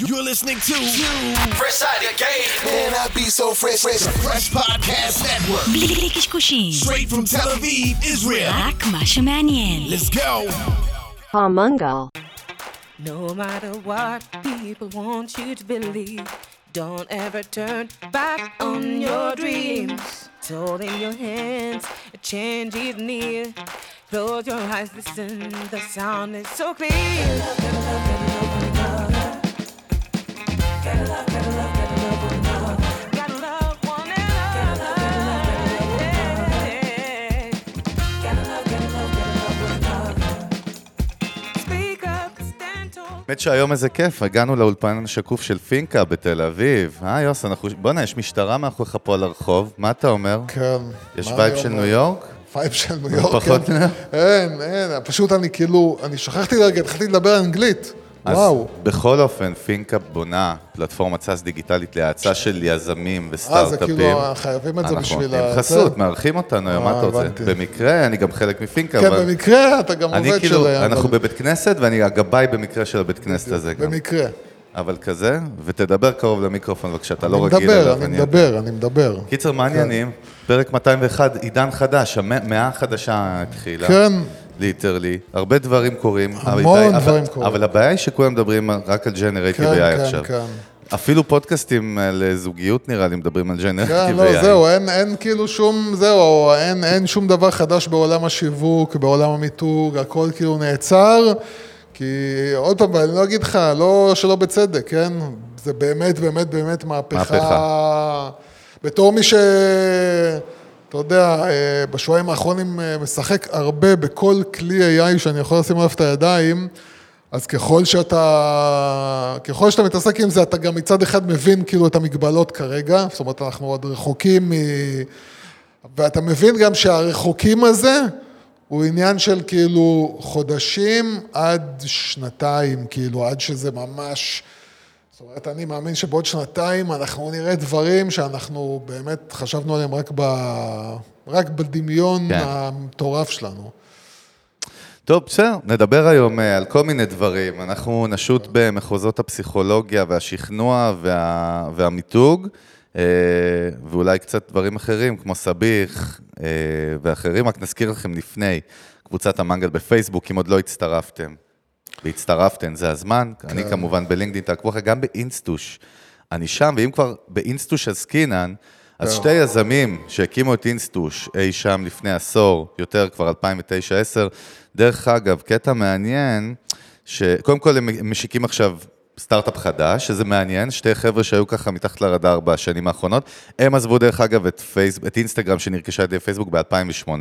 You're listening to Fresh Out of Game. Man, I be so fresh, fresh. Fresh Podcast Network. בלי קשקושים, Straight from Tel Aviv, Israel. רק מה שמעניין. Let's go. Palmungal. No matter what people want you to believe, don't ever turn back on your dreams. It's all in your hands, a change is near. Close your eyes, listen, the sound is so clear. האמת שהיום איזה כיף, הגענו לאולפן השקוף של פינקה בתל אביב. אה, יוס, אנחנו... בואנה, יש משטרה מאחוריך פה על הרחוב, מה אתה אומר? כן. יש וייב של? ניו יורק? וייב של ניו יורק, פחות כן. ניו? אין, אין, פשוט אני כאילו, אני שכחתי לרגע, התחלתי לדבר אנגלית. אז וואו. בכל אופן, פינקה בונה פלטפורמת סאס דיגיטלית להאצה של יזמים אה, זה וסטארט-אפים. כאילו, חייבים את זה בשביל אנחנו. עם חסות? מארחים אותנו, מה אה, אתה רוצה? במקרה, אני גם חלק מפינקה, כן, אבל... במקרה אתה גם עובד כאילו, שלהם. אנחנו אבל- בבית כנסת, ואני הגבאי במקרה של הבית כנסת הזה גם. במקרה. אבל כזה, ותדבר קרוב למיקרופון בבקשה, אתה לא רגיל מדבר, אליו. אני מדבר, אני מדבר. קיצר, מה העניינים? פרק 201, עידן חדש, המאה החדשה התחילה. כן. literally, הרבה דברים קורים. המון אבל- דברים קורים. אבל הבעיה היא שכולם מדברים רק על generative כן, AI כן, עכשיו. כן. אפילו פודקאסטים אה, לזוגיות נראה לי מדברים על כן, generative לא. זהו, אין, אין כאילו שום, זהו, אין, אין שום דבר חדש בעולם השיווק, בעולם המיתוג, הכל כאילו נעצר, כי עוד פעם, ואני לא אגיד לך, לא שלא בצדק, כן? זה באמת, באמת, באמת מהפכה. מהפכה. בתור מי ש... אתה יודע, אה, בשבועיים האחרונים אה, משחק הרבה בכל כלי AI שאני יכול לשים עליו את הידיים, אז ככל שאתה, ככל שאתה מתעסק עם זה, אתה גם מצד אחד מבין כאילו את המגבלות כרגע, זאת אומרת, אנחנו עוד רחוקים מ... ואתה מבין גם שהרחוקים הזה הוא עניין של כאילו חודשים עד שנתיים, כאילו, עד שזה ממש... זאת אומרת, אני מאמין שבעוד שנתיים אנחנו נראה דברים שאנחנו באמת חשבנו עליהם רק, ב... רק בדמיון כן. המטורף שלנו. טוב, בסדר, נדבר היום אה, על כל מיני דברים. אנחנו נשוט במחוזות הפסיכולוגיה והשכנוע וה... והמיתוג, אה, ואולי קצת דברים אחרים, כמו סביח אה, ואחרים. רק נזכיר לכם לפני, קבוצת המנגל בפייסבוק, אם עוד לא הצטרפתם. והצטרפתם, זה הזמן. אני כמובן בלינקדאין, תעקבו אחרי, גם באינסטוש. אני שם, ואם כבר באינסטוש עסקינן, אז שתי יזמים שהקימו את אינסטוש אי שם לפני עשור, יותר כבר 2009-2010, דרך אגב, קטע מעניין, שקודם כל הם משיקים עכשיו סטארט-אפ חדש, שזה מעניין, שתי חבר'ה שהיו ככה מתחת לרדאר בשנים האחרונות, הם עזבו דרך אגב את, פייס, את אינסטגרם שנרכשה על ידי פייסבוק ב-2018,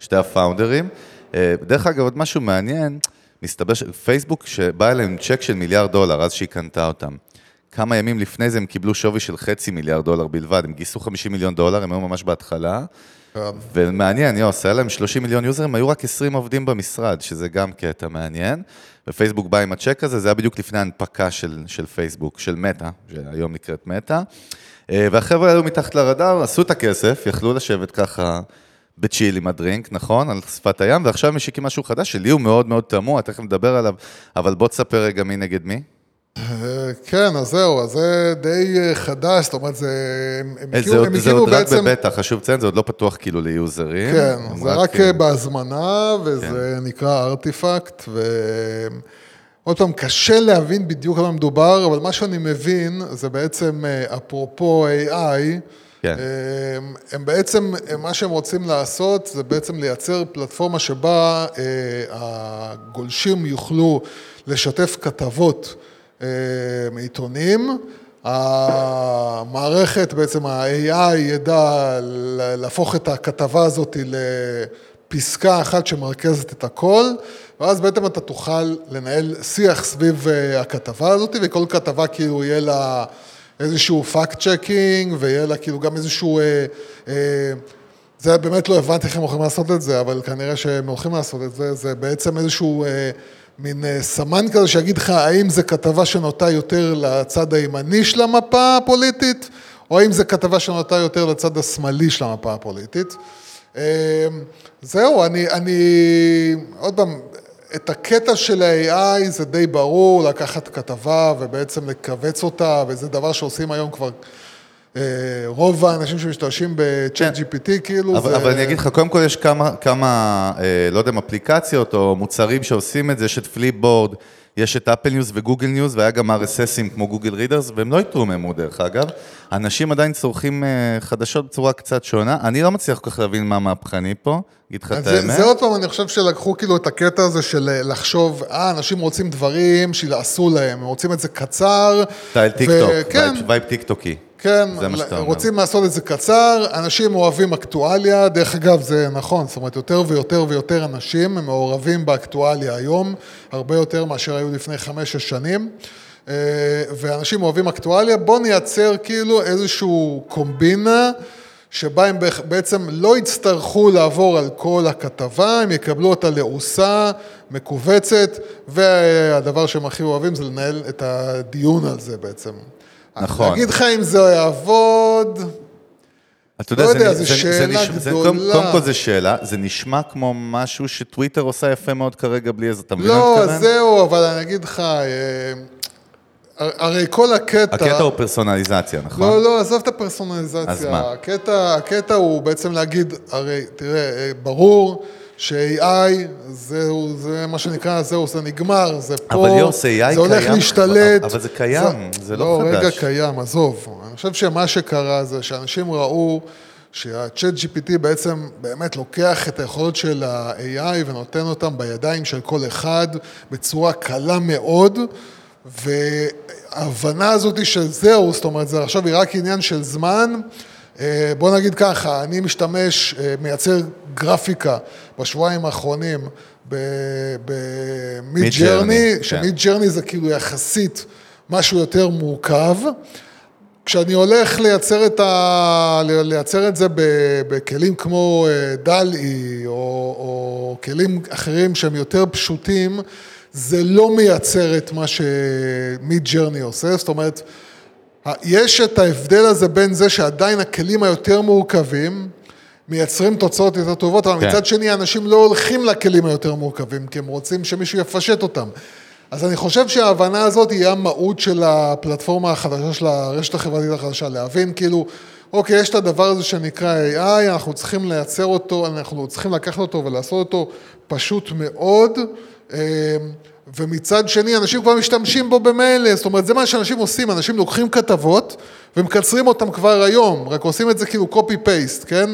שתי ה-founderים. אה, דרך אגב, עוד משהו מעניין, מסתבר שפייסבוק, שבא אליהם צ'ק של מיליארד דולר, אז שהיא קנתה אותם. כמה ימים לפני זה הם קיבלו שווי של חצי מיליארד דולר בלבד, הם גייסו 50 מיליון דולר, הם היו ממש בהתחלה. ומעניין, יוס, היה להם 30 מיליון userים, היו רק 20 עובדים במשרד, שזה גם קטע מעניין. ופייסבוק בא עם הצ'ק הזה, זה היה בדיוק לפני ההנפקה של, של פייסבוק, של מטא, שהיום נקראת מטא. אה, והחבר'ה היו מתחת לרדאר, עשו את הכסף, יכלו לשבת ככה בצ'יל עם הדרינק, נכון? על שפת הים, ועכשיו משיקים משהו חדש, שלי הוא מאוד מאוד תמוה, תכף נדבר עליו, אבל בוא תספר רגע מי נגד מי. אה, כן, אז זהו, אז זה די אה, חדש, זאת אומרת, זה... הם- הם אה, הגיעו- זה עוד- רק בעצם- בבטא, חשוב לציין, זה עוד לא פתוח כאילו ליוזרים. כן, זה רק בהזמנה, וזה כן. נקרא ארטיפקט, ו... עוד פעם, קשה להבין בדיוק על מה מדובר, אבל מה שאני מבין, זה בעצם, אפרופו AI, כן. הם, הם בעצם, מה שהם רוצים לעשות, זה בעצם לייצר פלטפורמה שבה אה, הגולשים יוכלו לשתף כתבות אה, מעיתונים. המערכת, בעצם ה-AI ידע להפוך את הכתבה הזאת לפסקה אחת שמרכזת את הכל, ואז בעצם אתה תוכל לנהל שיח סביב אה, הכתבה הזאת, וכל כתבה כאילו יהיה לה איזשהו fact checking, ויהיה לה כאילו גם איזשהו... אה, אה, זה באמת לא הבנתי איך הם הולכים לעשות את זה, אבל כנראה שהם הולכים לעשות את זה, זה בעצם איזשהו אה, מין אה, סמן כזה שיגיד לך האם זה כתבה שנוטה יותר לצד הימני של המפה הפוליטית, או האם זה כתבה שנוטה יותר לצד השמאלי של המפה הפוליטית. אה, זהו, אני, אני, עוד פעם, את הקטע של ה-AI זה די ברור, לקחת כתבה ובעצם לכווץ אותה, וזה דבר שעושים היום כבר אה, רוב האנשים שמשתמשים ב- ChatGPT, כאילו אבל, זה... אבל אני אגיד לך, קודם כל יש כמה, כמה אה, לא יודע, אפליקציות או מוצרים שעושים את זה, יש את Flipboard, יש את Apple News ו-Google News, והיה גם RSSים כמו Google Readers, והם לא התרוממו דרך אגב. אנשים עדיין צורכים אה, חדשות בצורה קצת שונה. אני לא מצליח כל כך להבין מה מהפכני פה, אגיד לך את האמת. זה עוד פעם, אני חושב שלקחו כאילו את הקטע הזה של לחשוב, אה, אנשים רוצים דברים שיעשו להם, הם רוצים את זה קצר. style טיקטוק, כן, vibe טיקטוקי. כן, זה מה שאתה אומר. רוצים לעשות את זה קצר, אנשים אוהבים אקטואליה, דרך אגב זה נכון, זאת אומרת יותר ויותר ויותר אנשים הם מעורבים באקטואליה היום, הרבה יותר מאשר היו לפני חמש-שש שנים, אה, ואנשים אוהבים אקטואליה, בואו נייצר כאילו איזושהי קומבינה שבה הם בעצ- בעצם לא יצטרכו לעבור על כל הכתבה, הם יקבלו אותה לעוסה, מכווצת, והדבר שהם הכי אוהבים זה לנהל את הדיון על זה בעצם. נכון. להגיד לך אם זה יעבוד, אתה יודע, לא יודע, זו שאלה זה- גדולה. קודם, קודם כל זה שאלה, זה נשמע כמו משהו שטוויטר עושה יפה מאוד כרגע בלי איזה, אתה מבין מה אני לא, מתכוון? זהו, אבל אני אגיד לך, אה, הרי כל הקטע... הקטע הוא פרסונליזציה, נכון? לא, לא, עזוב את הפרסונליזציה. אז מה? הקטע, הקטע הוא בעצם להגיד, הרי, תראה, אה, ברור ש-AI, זהו, זה מה שנקרא, זהו, זה נגמר, זה פה, אבל יוס, AI זה הולך קיים להשתלט. אבל זה קיים, זה לא לא, רגע, חדש. קיים, עזוב. אני חושב שמה שקרה זה שאנשים ראו שה-Chat GPT בעצם באמת לוקח את היכולות של ה-AI ונותן אותם בידיים של כל אחד בצורה קלה מאוד, וההבנה הזאת היא של זהו, זאת אומרת, זה עכשיו היא רק עניין של זמן. אה, בוא נגיד ככה, אני משתמש, אה, מייצר גרפיקה בשבועיים האחרונים ב-Midjourney. ש-Midjourney זה כאילו יחסית משהו יותר מורכב. כשאני הולך לייצר את, ה... לייצר את זה בכלים כמו אה, DALL-E, או, או כלים אחרים שהם יותר פשוטים, זה לא מייצר את מה שמיד ג'רני עושה, זאת אומרת, יש את ההבדל הזה בין זה שעדיין הכלים היותר מורכבים מייצרים תוצאות יותר טובות, אבל כן. מצד שני אנשים לא הולכים לכלים היותר מורכבים, כי הם רוצים שמישהו יפשט אותם. אז אני חושב שההבנה הזאת היא המהות של הפלטפורמה החדשה, של הרשת החברתית החדשה, להבין כאילו, אוקיי, יש את הדבר הזה שנקרא AI, אנחנו צריכים לייצר אותו, אנחנו צריכים לקחת אותו ולעשות אותו פשוט מאוד, אה, ומצד שני, אנשים כבר משתמשים בו במילא, זאת אומרת, זה מה שאנשים עושים, אנשים לוקחים כתבות ומקצרים אותם כבר היום, רק עושים את זה כאילו copy-paste, כן?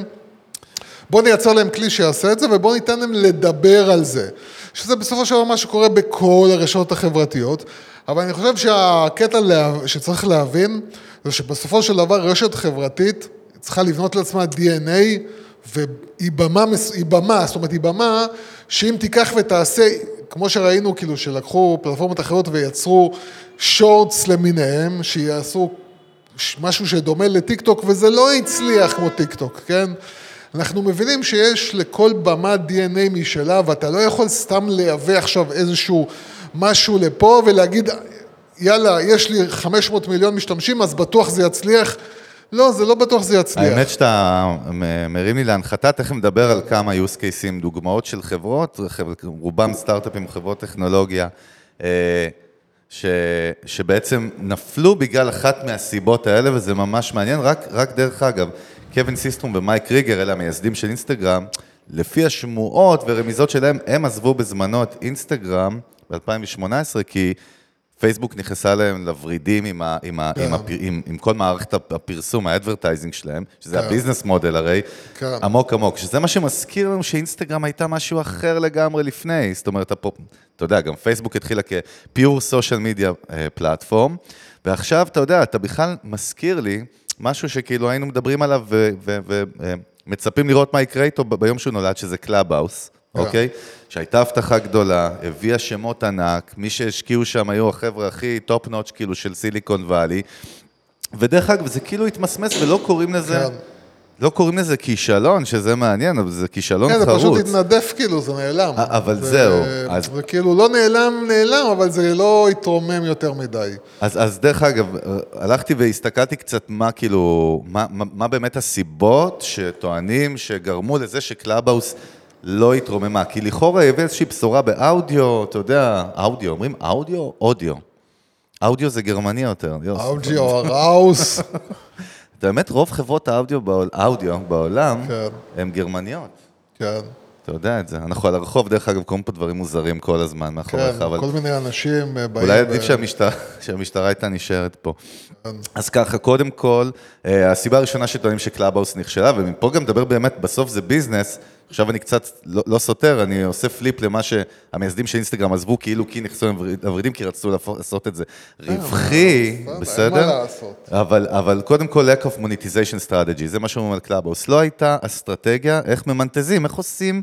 בואו נייצר להם כלי שיעשה את זה, ובואו ניתן להם לדבר על זה. שזה בסופו של דבר מה שקורה בכל הרשתות החברתיות, אבל אני חושב שהקטע. שצריך להבין, זה שבסופו של דבר רשת חברתית צריכה לבנות לעצמה DNA, והיא במה, היא במה, זאת אומרת, היא במה שאם תיקח ותעשה, כמו שראינו, כאילו, שלקחו פלטפורמות אחרות ויצרו שורטס למיניהם, שיעשו משהו שדומה לטיק טוק, וזה לא הצליח כמו טיק טוק, כן? אנחנו מבינים שיש לכל במה DNA משלה, ואתה לא יכול סתם לייבא עכשיו איזשהו משהו לפה ולהגיד, יאללה, יש לי 500 מיליון משתמשים, אז בטוח זה יצליח. לא, זה לא בטוח זה יצליח. האמת שאתה מרים לי להנחתה, תכף נדבר על כמה use cases, דוגמאות של חברות, חבר- רובם סטארט-אפים, חברות טכנולוגיה, אה, ש, שבעצם נפלו בגלל אחת מהסיבות האלה, וזה ממש מעניין. רק, רק דרך אגב, קווין סיסטרום ומייק ריגר, אלה המייסדים של אינסטגרם, לפי השמועות ורמיזות שלהם, הם עזבו בזמנו את אינסטגרם ב-2018, כי פייסבוק נכנסה להם לוורידים עם, ה, עם, ה, כן. עם, הפ, עם, עם כל מערכת הפרסום, ה advertising שלהם, שזה כן. ה business model הרי, כן. עמוק עמוק, שזה מה שמזכיר לנו שאינסטגרם הייתה משהו אחר לגמרי לפני, זאת אומרת, הפופ, אתה יודע, גם פייסבוק התחילה כ- pure social media platform, ועכשיו, אתה יודע, אתה בכלל מזכיר לי משהו שכאילו היינו מדברים עליו ומצפים לראות מה יקרה איתו ביום שהוא נולד, שזה קלאבהאוס. כן. אוקיי? שהייתה הבטחה גדולה, הביאה שמות ענק, מי שהשקיעו שם היו החבר'ה הכי top notch כאילו של סיליקון וואלי. ודרך אגב, זה כאילו התמסמס ולא קוראים לזה, כן. לא קוראים לזה כישלון, שזה מעניין, אבל זה כישלון כן, זה חרוץ. פשוט התנדף כאילו, זה נעלם. אה, אבל זה- זהו, אז- זה כאילו לא נעלם, נעלם, אבל זה לא התרומם יותר מדי. אז, אז דרך אגב, הלכתי והסתכלתי קצת מה כאילו, מה, מה, מה באמת הסיבות שטוענים שגרמו לזה שקלאבהאוס לא התרוממה. כי לכאורה הביא איזושהי בשורה באודיו, אתה יודע, אודיו, אומרים אודיו? אודיו. אודיו זה גרמני יותר. אאוג'יו, ראוס. באמת, רוב חברות האודיו בעול, האודיו בעולם, כן. הן גרמניות. כן, אתה יודע את זה. אנחנו על הרחוב, דרך אגב, קוראים פה דברים מוזרים כל הזמן מאחוריך, כן, אבל כל מיני אנשים אה, באים... אולי עדיף ב- שהמשטרה, שהמשטרה הייתה נשארת פה. כן. אז ככה, קודם כל, אה, הסיבה הראשונה שטוענים שקלאבהאוס נכשלה, ומפה גם מדבר באמת, בסוף זה business, עכשיו אני קצת לא, לא סותר, אני עושה flip למה שהמייסדים של אינסטגרם עזבו, כאילו כי נכנסו לוורידים, כי רצו לעשות את זה רווחי, בסדר, אין בסדר? אבל, אבל קודם כל, lack of monetization strategy, זה מה שאומרים על קלאבהאוס. לא הייתה אסטרטגיה, איך ממנטזים, איך עושים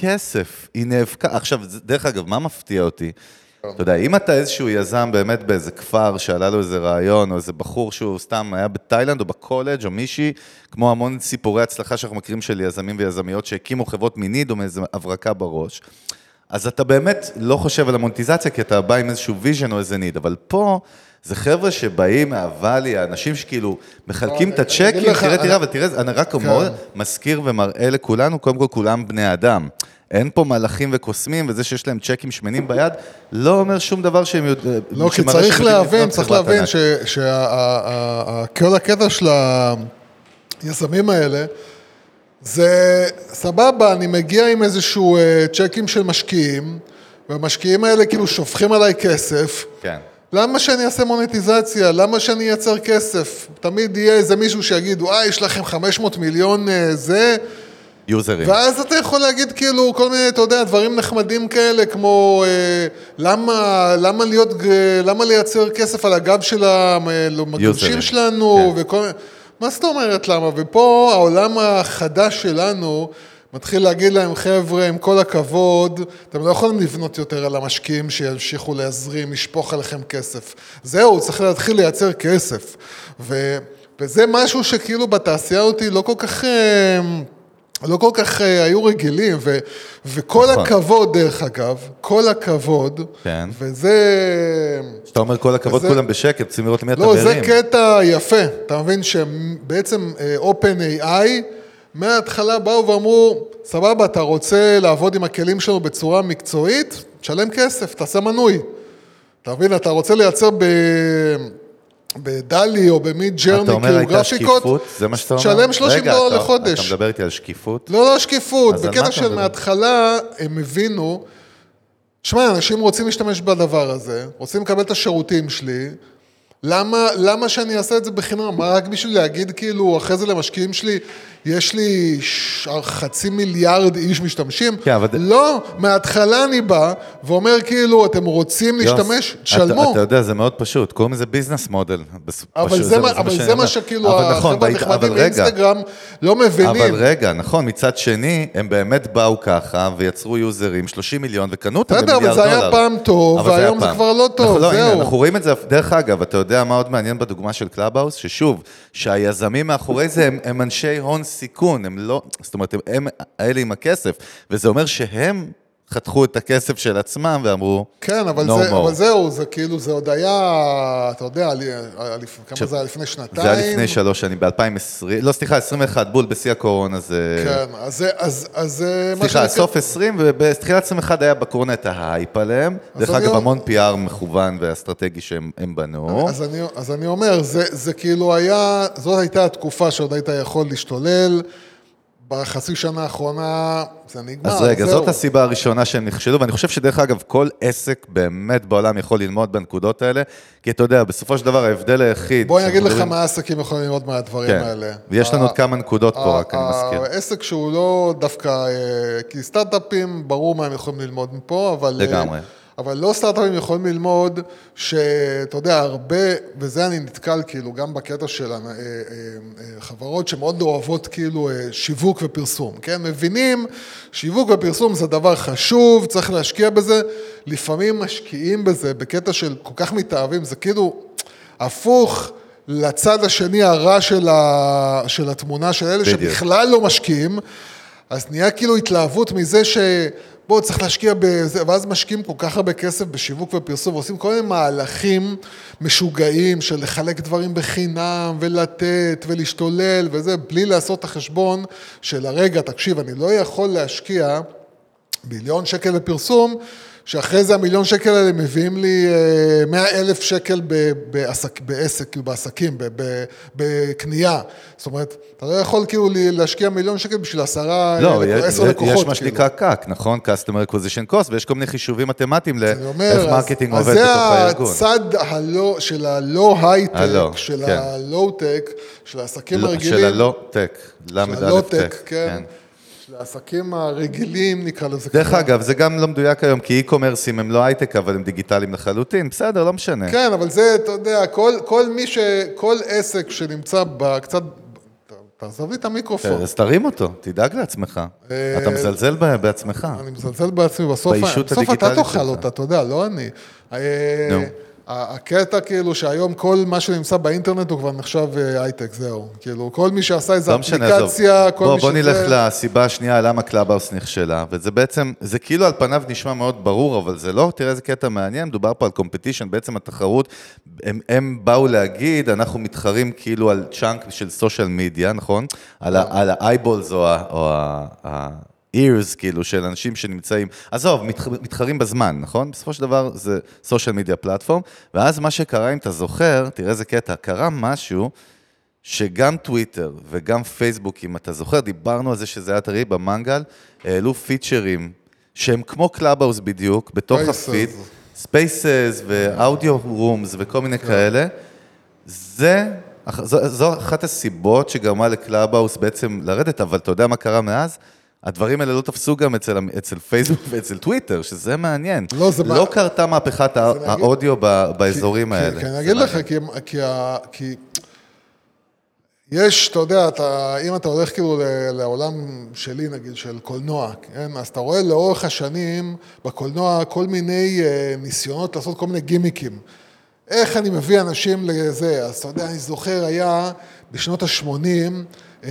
כסף. היא נאבקה. עכשיו, דרך אגב, מה מפתיע אותי? אתה יודע, אם אתה איזשהו יזם באמת באיזה כפר שעלה לו איזה רעיון, או איזה בחור שהוא סתם היה בתאילנד או בקולג' או מישהי, כמו המון סיפורי הצלחה שאנחנו מכירים של יזמים ויזמיות שהקימו חברות מ need או מאיזה הברקה בראש, אז אתה באמת לא חושב על המונטיזציה, כי אתה בא עם איזשהו vision או איזה need, אבל פה... זה חבר'ה שבאים מהוואלי, האנשים שכאילו מחלקים את הצ'קים, תראה, תראה, אבל תראה, אני רק כן. מזכיר ומראה לכולנו, קודם כל כולם בני אדם. אין פה מלאכים וקוסמים, וזה שיש להם צ'קים שמנים ביד, לא אומר שום דבר שהם יודעים... לא, כי צריך להבין, צריך להבין שכל הקטע של היזמים האלה, זה סבבה, אני מגיע עם איזשהו אה, צ'קים של משקיעים, והמשקיעים האלה כאילו שופכים עליי כסף. כן. למה שאני אעשה מוניטיזציה? למה שאני אייצר כסף? תמיד יהיה איזה מישהו שיגיד, וואי, יש לכם 500 מיליון אה, זה, יוזרים. ואז אתה יכול להגיד כאילו כל מיני, אתה יודע, דברים נחמדים כאלה, כמו אה, למה, למה להיות, אה, למה לייצר כסף על הגב של המגלשים יוזרים. שלנו, כן. וכל... מה זאת אומרת למה? ופה העולם החדש שלנו מתחיל להגיד להם, חבר'ה, עם כל הכבוד, אתם לא יכולים לבנות יותר על המשקיעים שימשיכו להזרים, לשפוך עליכם כסף. זהו, צריך להתחיל לייצר כסף. ו, וזה משהו שכאילו בתעשייה אותי לא כל כך... אה, לא כל כך אה, היו רגילים, ו, וכל נכון. הכבוד, דרך אגב, כל הכבוד, כן. וזה... כשאתה אומר כל הכבוד, וזה- כולם בשקט, רוצים לראות למי אתה לא, זה מרים. קטע יפה, אתה מבין שבעצם אה, OpenAI, מההתחלה באו ואמרו, סבבה, אתה רוצה לעבוד עם הכלים שלנו בצורה מקצועית, תשלם כסף, תעשה מנוי. אתה מבין, אתה רוצה לייצר ב... בדלי או במיד ג'רני, אתה אומר הייתה גרפיקות, שקיפות? זה מה שאתה אומר? תשלם 30 רגע, דולר לחודש. אתה מדבר איתי על שקיפות? לא, לא שקיפות, בקטע של? מההתחלה הם הבינו, שמע, אנשים רוצים להשתמש בדבר הזה, רוצים לקבל את השירותים שלי, למה, למה שאני אעשה את זה בחינם? מה, רק בשביל להגיד כאילו, אחרי זה למשקיעים שלי, יש לי ש... חצי מיליארד איש משתמשים? כן, אבל- לא, מההתחלה אני בא ואומר כאילו, אתם רוצים להשתמש, use, תשלמו. אתה, אתה יודע, זה מאוד פשוט, קוראים לזה business model. אבל זה מה- אבל זה מה שכאילו, נכון, החבר'ה והיית- הנחמדים באינסטגרם לא מבינים. אבל רגע, נכון, מצד שני, הם באמת באו ככה ויצרו יוזרים, 30 מיליון, וקנו אותם בסדר, אבל במיליארד זה דולר. היה פעם טוב, והיום זה. כבר לא טוב, לא, זהו. אנחנו רואים את זה, דרך אגב, אתה יודע מה עוד מעניין בדוגמה של קלאבהאוס? ששוב, שהיזמים מאחורי זה הם, הם אנשי הון סיכון, הם לא, זאת אומרת, הם, הם האלה עם הכסף, וזה אומר שהם חתכו את הכסף של עצמם ואמרו, כן, אבל, no זה, more. אבל זהו, זה כאילו, זה עוד היה, אתה יודע, לפ- כמה זה היה לפני שנתיים? זה היה לפני שלוש שנים, ב-2020, לא, סליחה, 21, בול בשיא הקורונה זה... כן, אז זה, אז, אז מה סליחה, סוף 20, ובתחילת 21 היה בקורונה את ההייפ עליהם. דרך אגב, אומר- המון PR מכוון ואסטרטגי שהם הם בנו. אז אני, אז אני אומר, זה, זה כאילו היה, זאת הייתה התקופה שעוד היית יכול להשתולל, בחצי שנה האחרונה זה נגמר, אז רגע. זאת הסיבה הראשונה שהם נכשלו, ואני חושב שדרך אגב, כל עסק באמת בעולם יכול ללמוד בנקודות האלה, כי אתה יודע, בסופו של דבר ההבדל היחיד... בוא אני אגיד לך מה העסקים יכולים ללמוד מהדברים כן, האלה. ויש לנו עוד כמה נקודות פה, רק אני מזכיר. העסק שהוא לא דווקא, אה, כי סטארט-אפים, ברור מה הם יכולים ללמוד מפה, אבל... אה, לגמרי. אבל לא סטארט-אפים יכולים ללמוד שאתה יודע, הרבה, וזה אני נתקל כאילו גם בקטע של אה, אה, אה, חברות שמאוד אוהבות כאילו שיווק ופרסום, כן? מבינים, שיווק ופרסום זה דבר חשוב, צריך להשקיע בזה, לפעמים משקיעים בזה בקטע של כל כך מתאהבים, זה כאילו הפוך. לצד השני הרע של, ה... של התמונה של אלה בדיוק. שבכלל לא משקיעים, אז נהיה כאילו התלהבות מזה בואו, צריך להשקיע בזה, ואז משקיעים כל כך הרבה כסף בשיווק ופרסום, ועושים כל מיני מהלכים משוגעים של לחלק דברים בחינם, ולתת, ולהשתולל, וזה, בלי לעשות את החשבון של הרגע, תקשיב, אני לא יכול להשקיע מיליון שקל בפרסום, שאחרי זה המיליון שקל האלה מביאים לי אה, מאה אלף שקל ב- בעסק, בעסק, כאילו בעסקים, ב- ב- בקנייה. זאת אומרת, אתה לא יכול כאילו להשקיע מיליון שקל בשביל עשרה, לא, אה, עשר לקוחות. יש מה כאילו. שנקרא קאק, נכון? Customer Acquisition Cost, ויש כל מיני חישובים מתמטיים לאיך marketing אז, עובד אז בתוך זה הארגון. הצד הלא, של הלא-הייטק, הלא, של כן. הלואו-טק, של העסקים לא, הרגילים. של הלא-טק, ל"א הלא-טק, טק. כן. העסקים הרגילים, נקרא לזה דרך ככה. אגב, זה גם לא מדויק היום, כי אי-קומרסים הם לא הייטק, אבל הם דיגיטליים לחלוטין, בסדר, לא משנה. כן, אבל זה, אתה יודע, כל, כל מי ש... כל עסק שנמצא בקצת... תעזוב לי את המיקרופון. אז תרים אותו, תדאג לעצמך. אה, אתה מזלזל בעצמך. אני מזלזל בעצמי, בסוף, אתה תאכל. אותה, אתה יודע, לא אני. אה, נו. הקטע כאילו שהיום כל מה שנמצא באינטרנט הוא כבר נחשב אה, הייטק, זהו. כאילו, כל מי שעשה איזה לא. אפליקציה, כל בוא, מי בוא שזה... נלך לסיבה השנייה למה קלאבהאוס נכשלה, וזה בעצם, זה כאילו על פניו נשמע מאוד ברור, אבל זה לא, תראה איזה קטע מעניין, מדובר פה על competition, בעצם התחרות, הם, הם באו להגיד, אנחנו מתחרים כאילו על chunk של social media, נכון? על, ה-eyeballs או ה... או ה ears, כאילו, של אנשים שנמצאים, עזוב, מתח, מתחרים בזמן, נכון? בסופו של דבר זה social media platform, ואז מה שקרה, אם אתה זוכר, תראה איזה קטע, קרה משהו שגם טוויטר וגם פייסבוק, אם אתה זוכר, דיברנו על זה שזה היה טרי במנגל, העלו פיצ'רים שהם כמו קלאבהאוס בדיוק, בתוך Spaces. הפיד, Spaces ו audio rooms וכל מיני כאלה. זה, זו, זו אחת הסיבות שגרמה לקלאבהאוס בעצם לרדת, אבל אתה יודע מה קרה מאז? הדברים האלה לא תפסו גם אצל, אצל פייסבוק ואצל טוויטר, שזה מעניין. לא, זה לא מה- קרתה מהפכת הא- נגיד- האודיו ב- באזורים כי- האלה. כי אני אגיד לך. כי, כי, כי יש, אתה יודע, אתה, אם אתה הולך כאילו לעולם שלי, נגיד, של קולנוע, כן? אז אתה רואה לאורך השנים בקולנוע כל מיני אה, ניסיונות לעשות כל מיני גימיקים. איך אני מביא אנשים לזה? אז אתה יודע, אני זוכר, היה בשנות ה-80, אה,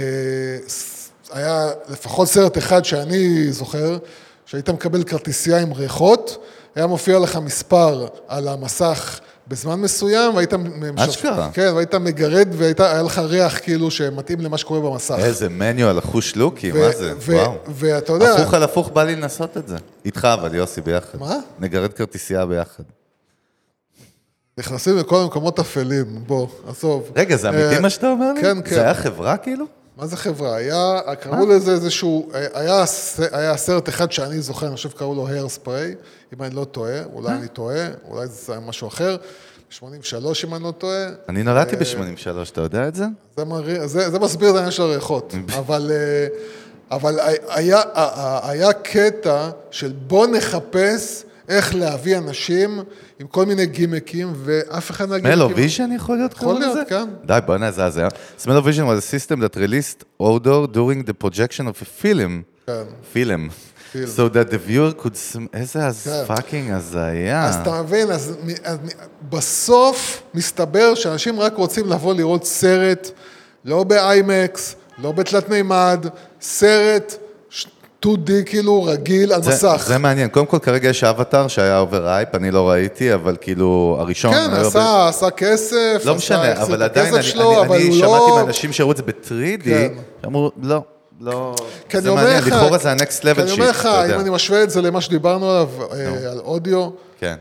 ס- היה לפחות סרט אחד שאני זוכר, שהיית מקבל כרטיסייה עם ריחות, היה מופיע לך מספר על המסך בזמן מסוים, והיית... אשכרה. כן, והיית מגרד, והיה לך ריח כאילו שמתאים למה שקורה במסך. איזה מניואל אחוש לוקי, ו- מה זה? וואו. ואתה יודע... הפוך על הפוך בא לי לנסות את זה. איתך אבל, יוסי, ביחד. מה? נגרד כרטיסייה ביחד. נכנסים לכל המקומות אפלים, בוא, עזוב. רגע, זה אמיתי אה, מה שאתה אומר לי? כן, כן. זה היה חברה כאילו? מה זה חברה? היה, קראו לזה איזשהו, היה, היה סרט אחד שאני זוכר, אני חושב שקראו לו הר ספרי, אם אני לא טועה, אולי אני טועה, אולי זה היה משהו אחר, 83 אם אני לא טועה. אני נולדתי ב-83, אתה יודע את זה? זה, מראה, זה, זה מסביר את העניין של הריחות, אבל, אה, אבל היה, היה קטע של בוא נחפש איך להביא אנשים עם כל מיני גימיקים, ואף אחד מהגימיקים... סמלו-ויז'ן יכול להיות יכול קוראים להיות, לזה? כן. די, בוא נעשה, זה היה... Smell-O-Vision was a system that released odor during the projection of a film. כן. film. So that the viewer could... איזה אז כן. פאקינג הזיה. אז אתה מבין, אז, בסוף מסתבר שאנשים רק רוצים לבוא לראות סרט, לא באיימקס, לא בתלת מימד, סרט 2D כאילו רגיל על זה- מסך. זה מעניין. קודם כל, כרגע יש אבטאר שהיה over-hype, אני לא ראיתי, אבל כאילו, הראשון... כן, עשה, עשה כסף, לא משנה, אבל עדיין, אני, שלו, אני, אבל אני הוא שמעתי לא... מאנשים שראו את זה ב-3D, כן. שאמרו, לא, לא, אני זה אומר מעניין, לך, לכאורה זה ה-next level אני אומר shit, לך, אתה יודע. אם אני משווה את זה למה שדיברנו עליו, אה, על אודיו, כן.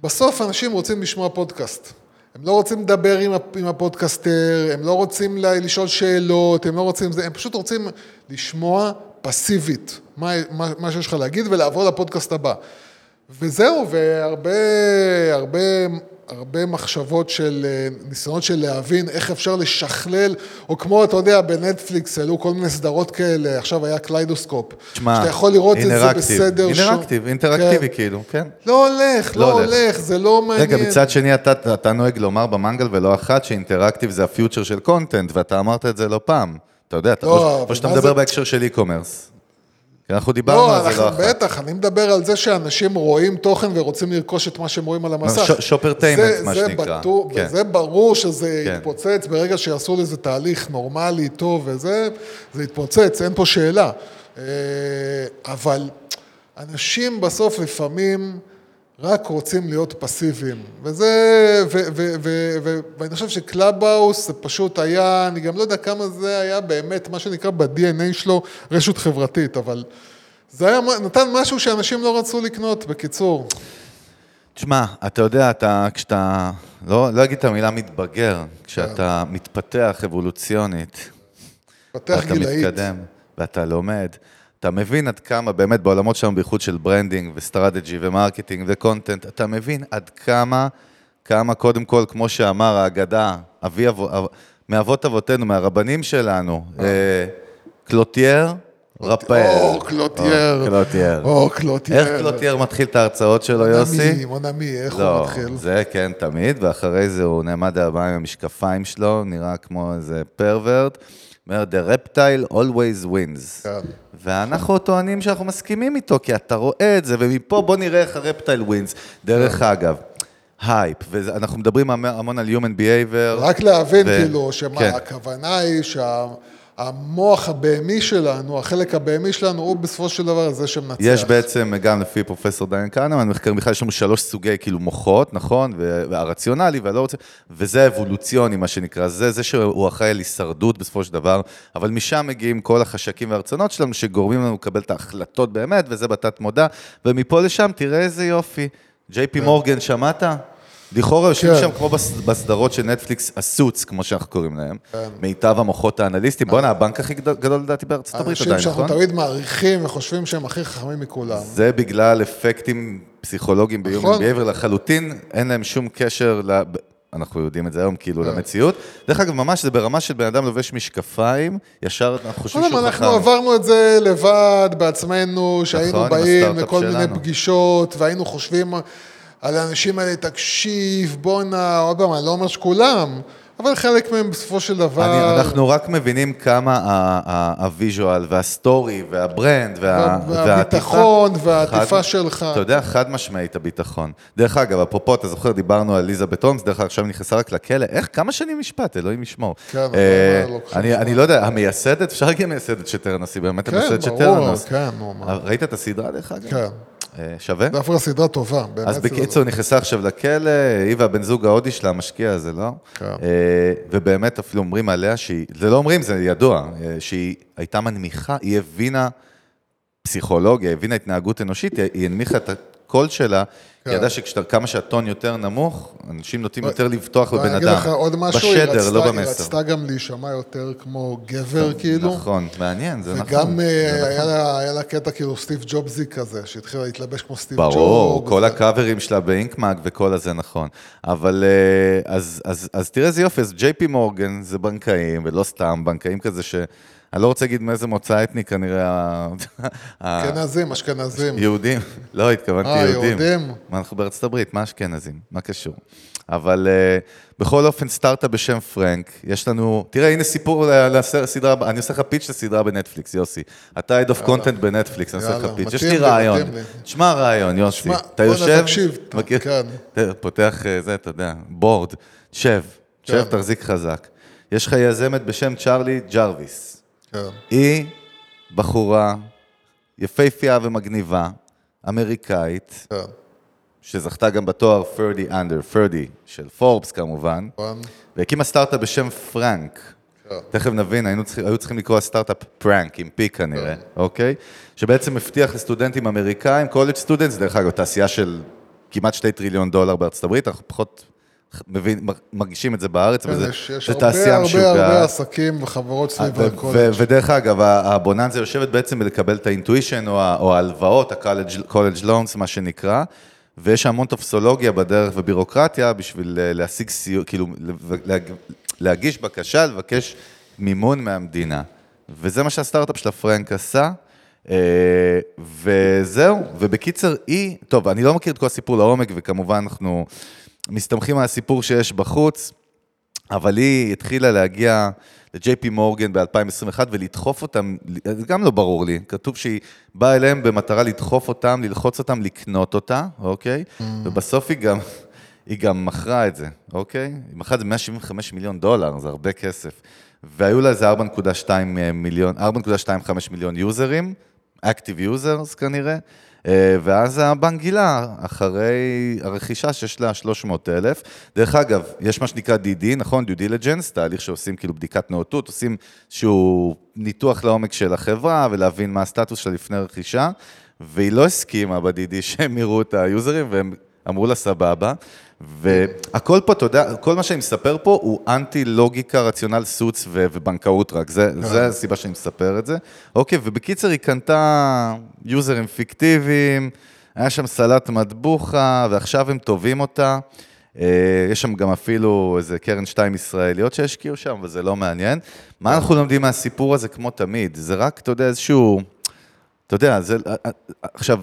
בסוף אנשים רוצים לשמוע פודקאסט. הם לא רוצים לדבר עם, עם הפודקאסטר, הם לא רוצים לשאול שאלות, הם לא רוצים זה, הם פשוט רוצים לשמוע פסיבית מה, מה, מה שיש לך להגיד ולעבור לפודקאסט הבא. וזהו, והרבה הרבה, הרבה מחשבות של אה, ניסיונות של להבין איך אפשר לשכלל, או כמו, אתה יודע, בנטפליקס העלו כל מיני סדרות כאלה, עכשיו היה קליידוסקופ. תשמע, שאתה יכול לראות את זה בסדר. שהוא- interactive, אינטראקטיבי כן. כאילו, כן. לא הולך, לא לא הולך. הולך, זה לא מעניין. רגע, מצד שני, אתה, אתה נוהג לומר במנגל ולא אחת ש interactive זה ה future של content, ואתה אמרת את זה לא פעם. אתה יודע, אתה, לא, או, שאתה מדבר זה- בהקשר של e-commerce. כי אנחנו דיברנו לא, על זה לא אחת. בטח, אני מדבר על זה שאנשים רואים תוכן ורוצים לרכוש את מה שהם רואים על המסך. shoppertainment, מה זה שנקרא. בטוח, כן. וזה ברור שזה כן. יתפוצץ ברגע שיעשו לזה תהליך נורמלי, טוב וזה, זה יתפוצץ, אין פה שאלה. אה, אבל אנשים בסוף לפעמים רק רוצים להיות פסיביים. וזה, ו, ו, ו, ו, ואני חושב שקלאבהאוס זה פשוט היה, אני גם לא יודע כמה זה היה באמת, מה שנקרא ב-DNA שלו, רשת חברתית, אבל זה היה, נתן משהו שאנשים לא רצו לקנות, בקיצור. תשמע, אתה יודע, אתה, כשאתה, לא, לא אגיד את המילה מתבגר, כשאתה מתפתח אבולוציונית, פתח ואתה גילאית. מתקדם, ואתה לומד, אתה מבין עד כמה, באמת בעולמות שלנו, בייחוד של branding ו strategy ו marketing ו content, אתה מבין עד כמה, כמה קודם כל, כמו שאמר האגדה, אבי אבו, אב, מאבות אבותינו, מהרבנים שלנו, אה, קלוטייר, רפאל. או, קלוטייר. או, קלוטייר. או, קלוטייר. איך קלוטייר מתחיל את ההרצאות שלו, יוסי? mon ami, mon ami, איך הוא לא, מתחיל? זה כן, תמיד, ואחרי זה הוא נעמד על הבמה עם המשקפיים שלו, נראה כמו איזה פרוורט. אומר, The reptile always wins. כן. ואנחנו טוענים שאנחנו מסכימים איתו, כי אתה רואה את זה, ומפה בוא נראה איך ה reptile wins. דרך אגב, הייפ, ואנחנו מדברים המ- המון על Human Behavior. רק להבין, ו- כאילו, שמה, כן. הכוונה היא שהמוח הבהמי שלנו, החלק הבהמי שלנו, הוא בסופו של דבר זה שמנצח. יש בעצם, גם לפי פרופסור דניאל כהנמן, מחקר בכלל יש לנו שלוש סוגי כאילו מוחות, נכון? והרציונלי והלא רוצה, וזה האבולוציוני, מה שנקרא, זה, זה שהוא אחראי על הישרדות בסופו של דבר, אבל משם מגיעים כל החשקים והרצונות שלנו, שגורמים לנו לקבל את ההחלטות באמת, וזה בתת מודע, ומפה לשם, תראה איזה יופי. ג'יי פי מורגן, שמעת? לכאורה יושבים כן. שם כמו בס- בסדרות של נטפליקס, הסוץ, כמו שאנחנו קוראים להם. מיטב המוחות האנליסטים. בואנה, הבנק הכי גדול לדעתי בארצות הברית אנשים עדיין, שאנחנו נכון? תמיד מעריכים וחושבים שהם הכי חכמים מכולם. זה בגלל אפקטים פסיכולוגיים נכון. Behavior לחלוטין, אין להם שום קשר, ל... אנחנו יודעים את זה היום, כאילו, למציאות. דרך אגב, ממש זה ברמה של בן אדם לובש משקפיים, ישר אנחנו חושבים שהוא חכם. אנחנו עברנו את זה לבד, בעצמנו, שהיינו נכון, באים לכל מיני. פגישות, והיינו חושבים על האנשים האלה, תקשיב, בואנה, עוד פעם, אני לא אומר שכולם, אבל חלק מהם בסופו של דבר... אני, אנחנו רק מבינים כמה ה visual וה story וה brand וה, וה- והביטחון והעטיפה שלך. אתה יודע, חד משמעית הביטחון. דרך אגב, אפרופו, אתה זוכר, דיברנו על אליזבת הולמס, דרך אגב, עכשיו היא נכנסה רק לכלא, איך, כמה שנים משפט, אלוהים ישמור. כן, אה, אבל לא לוקחים אני, זמן. אני לא יודע, המייסדת, אפשר להגיד המייסדת של טרנוס, היא באמת כן, המייסדת של ברור, טרנוס. כן, נו, מה. ראית את הסדרה, דרך אגב? כן. שווה? דווקא סדרה טובה, באמת. אז בקיצור, נכנסה עכשיו לכלא, היא והבן זוג ההודי שלה, המשקיע הזה, לא? כן. אה, ובאמת אפילו אומרים עליה שהיא, זה לא אומרים, זה ידוע, אה, שהיא הייתה מנמיכה, היא הבינה פסיכולוגיה, הבינה התנהגות אנושית, היא הנמיכה את הקול שלה, כן. היא ידעה שכמה שהטון יותר נמוך, אנשים נוטים יותר לבטוח בבן ואני אדם. אגיד לך עוד משהו, היא בשדר, רצתה- לא היא במסר. רצתה גם להישמע יותר כמו גבר, כאילו. נכון, מעניין, זה נכון. וגם אה, היה נכון. לה- היה לה קטע כאילו סטיב ג'ובזי כזה, שהתחילה להתלבש כמו סטיב ג'ובס. ברור, כל הקאברים שלה ב Inc Mag וכל הזה נכון. אבל אה, אז, אז, אז תראה איזה יופי, אז ג'יי פי מורגן זה בנקאים, ולא סתם בנקאים כזה ש... אני לא רוצה להגיד מאיזה מוצא אתני כנראה... אשכנזים, אשכנזים. יהודים, לא, התכוונתי אה, יהודים. יהודים? מה, אנחנו בארצות הברית, מה אשכנזים? מה קשור? אבל אה, בכל אופן, סטארט-אפ בשם פרנק, יש לנו, תראה, הנה סיפור ל- לסדרה. אני עושה לך pitch לסדרה בנטפליקס, יוסי. אתה Head of Content בנטפליקס, אני עושה לך pitch. יש לי רעיון. תשמע רעיון, יוסי. אתה יושב, תקשיב, מכיר? כן. פותח אה, זה, אתה יודע, board, שב, שב, כן. תחזיק חזק. יש לך יזמת בשם צ'ארלי ג'רוויס. כן. היא בחורה יפהפייה ומגניבה, אמריקאית, כן, שזכתה גם בתואר 30 under 30 של פורבס כמובן, נכון. והקימה סטארט-אפ בשם פרנק. כן. תכף נבין, היינו צריכים, היו צריכים לקרוא סטארט-אפ Prank עם P כנראה, אוקיי? שבעצם מבטיח לסטודנטים אמריקאים, college students, דרך אגב, תעשייה של כמעט שתי טריליון דולר בארצות הברית, אנחנו פחות מבין, מרגישים את זה בארץ, כן, וזה יש יש זה הרבה תעשייה הרבה משוגעת. הרבה עסקים וחברות סביב הקולג'. ודרך אגב, הבוננזה יושבת בעצם בלקבל את ה tuition או ההלוואות, ה-college loans, מה שנקרא, ויש המון טופסולוגיה בדרך ובירוקרטיה בשביל אה, להשיג סיוע, כאילו, להגיש בקשה, לבקש מימון מהמדינה. וזה מה שהסטארט-אפ של הפרנק עשה. אה, וזהו, ובקיצר, היא, טוב, אני לא מכיר את כל הסיפור לעומק, וכמובן אנחנו מסתמכים על הסיפור שיש בחוץ. אבל היא התחילה להגיע פי מורגן ב-2021 ולדחוף אותם, זה גם לא ברור לי, כתוב שהיא באה אליהם במטרה לדחוף אותם, ללחוץ אותם, לקנות אותה, אוקיי? ובסוף היא גם, היא גם מכרה את זה, אוקיי? היא מכרה את זה 175 מיליון דולר, זה הרבה כסף. והיו לה איזה 4.2 מיליון, 4.25 מיליון יוזרים, Active users כנראה. אה, ואז הבנק גילה, אחרי הרכישה שיש לה 300 אלף. דרך אגב, יש מה שנקרא DD, נכון? due diligence, תהליך שעושים כאילו בדיקת נאותות, עושים איזשהו ניתוח לעומק של החברה ולהבין מה הסטטוס שלה לפני רכישה, והיא לא הסכימה ב-DD שהם יראו את היוזרים, והם אמרו לה סבבה. והכל פה, אתה יודע, כל מה שאני מספר פה הוא אנטי לוגיקה, רציונל סוץ ו- ובנקאות רק, זה, זה הסיבה שאני מספר את זה. אוקיי, ובקיצר היא קנתה יוזרים פיקטיביים, היה שם סלט מטבוחה, ועכשיו הם תובעים אותה. אה, יש שם גם אפילו איזה קרן שתיים ישראליות שהשקיעו שם, וזה לא מעניין. מה אנחנו לומדים מהסיפור הזה, כמו תמיד? זה רק, אתה יודע, איזשהו... אתה יודע, זה... עכשיו,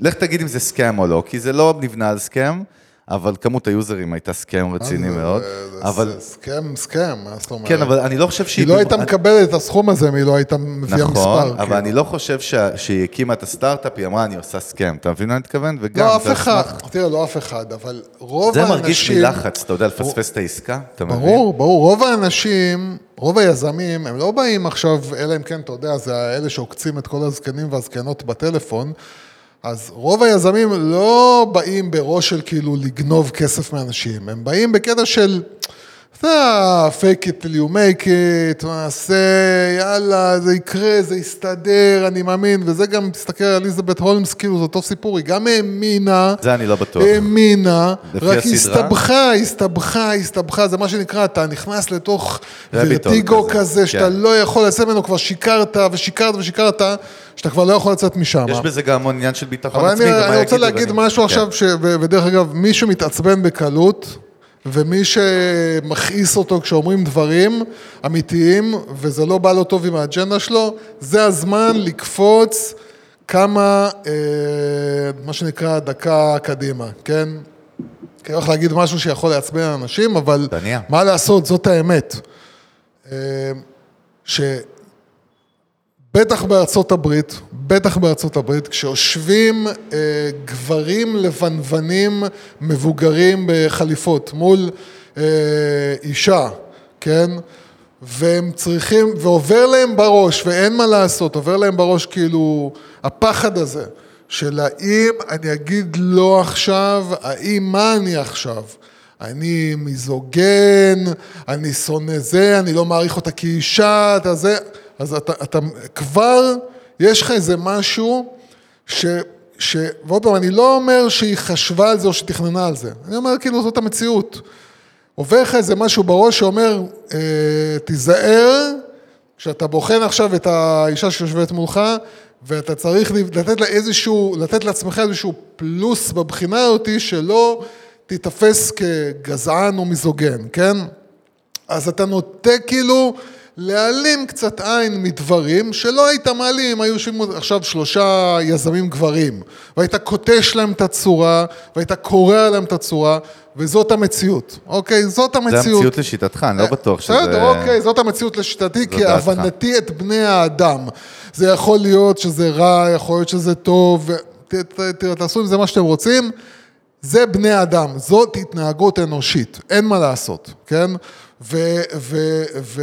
לך תגיד אם זה סקאם או לא, כי זה לא נבנה על סקאם. אבל כמות היוזרים הייתה סכם רציני זה- מאוד. זה- אבל, זה סכם, סכם, מה זאת אומרת? כן, אבל אני לא חושב שהיא... היא לא הייתה מקבלת את הסכום הזה אם היא לא הייתה מביאה מספר. נכון, אבל כאילו. אני לא חושב שה- שהיא הקימה את הסטארט-אפ, היא אמרה, אני עושה סכם. אתה מבין מה אני מתכוון? וגם... לא, אף זה אחד, תראה, לא אף אחד, אבל רוב זה האנשים... מרגיש לי לחץ, אתה יודע, לפספס את העסקה, אתה מבין? ברור, ברור, רוב האנשים, רוב היזמים, הם לא באים עכשיו, אלא אם כן, אתה יודע, זה אלה שעוקצים את כל הזקנים והזקנות בטלפון, אז רוב היזמים לא באים בראש של כאילו לגנוב כסף מאנשים, הם באים בקטע של, אתה fake it till you make it, מעשה, יאללה, זה יקרה, זה יסתדר, אני מאמין, וזה גם, תסתכל על אליזבת הולמס, כאילו, זה אותו סיפור, היא גם האמינה. זה אני לא בטוח. האמינה, רק? הסתבכה, הסתבכה, הסתבכה, זה מה שנקרא, אתה נכנס לתוך ורטיגו כזה, כזה, שאתה כן. לא יכול לצאת ממנו, כבר שיקרת ושיקרת ושיקרת, שאתה כבר לא יכול לצאת משם. יש בזה גם עניין של ביטחון אבל עצמי. אני, ומה אני רוצה להגיד ואני- משהו כן. עכשיו, ש, ודרך אגב, מי שמתעצבן בקלות, ומי שמכעיס אותו כשאומרים דברים אמיתיים, וזה לא בא לו טוב עם האג'נדה שלו, זה הזמן לקפוץ כמה, אה, מה שנקרא, דקה קדימה, כן? כי אני הולך להגיד משהו שיכול לעצבן אנשים, אבל תניע. מה לעשות, זאת האמת. אה, שבטח בארצות הברית, בטח בארצות הברית, כשיושבים אה, גברים לבנוונים מבוגרים בחליפות מול אה, אישה, כן? והם צריכים, ועובר להם בראש, ואין מה לעשות, עובר להם בראש כאילו הפחד הזה, של האם אני אגיד לא עכשיו, האם מה אני עכשיו? אני מיזוגן, אני שונא זה, אני לא מעריך אותה כאישה, אתה זה, אז אתה, אתה כבר, יש לך איזה משהו ש... ש... ועוד פעם, אני לא אומר שהיא חשבה על זה או שתכננה על זה, אני אומר כאילו זאת המציאות. עובר לך איזה משהו בראש שאומר, אה, תיזהר, כשאתה בוחן עכשיו את האישה שיושבת מולך, ואתה צריך לתת לה איזשהו, לתת לעצמך איזשהו פלוס בבחינה אותי, שלא תיתפס כגזען או מיזוגן, כן? אז אתה נוטה כאילו להעלים קצת עין מדברים שלא היית מעלים אם היו יושבים עכשיו שלושה יזמים גברים והיית קוטש להם את הצורה והיית קורע להם את הצורה וזאת המציאות, אוקיי? זאת זה המציאות. המציאות לשיטתך, אני לא בטוח שזה... בסדר, אוקיי, זאת המציאות לשיטתי, כי. הבנתי את בני האדם. זה יכול להיות שזה רע, יכול להיות שזה טוב, תעשו עם זה מה שאתם רוצים. זה בני אדם, זאת התנהגות אנושית, אין מה לעשות, כן? ו, ו, ו,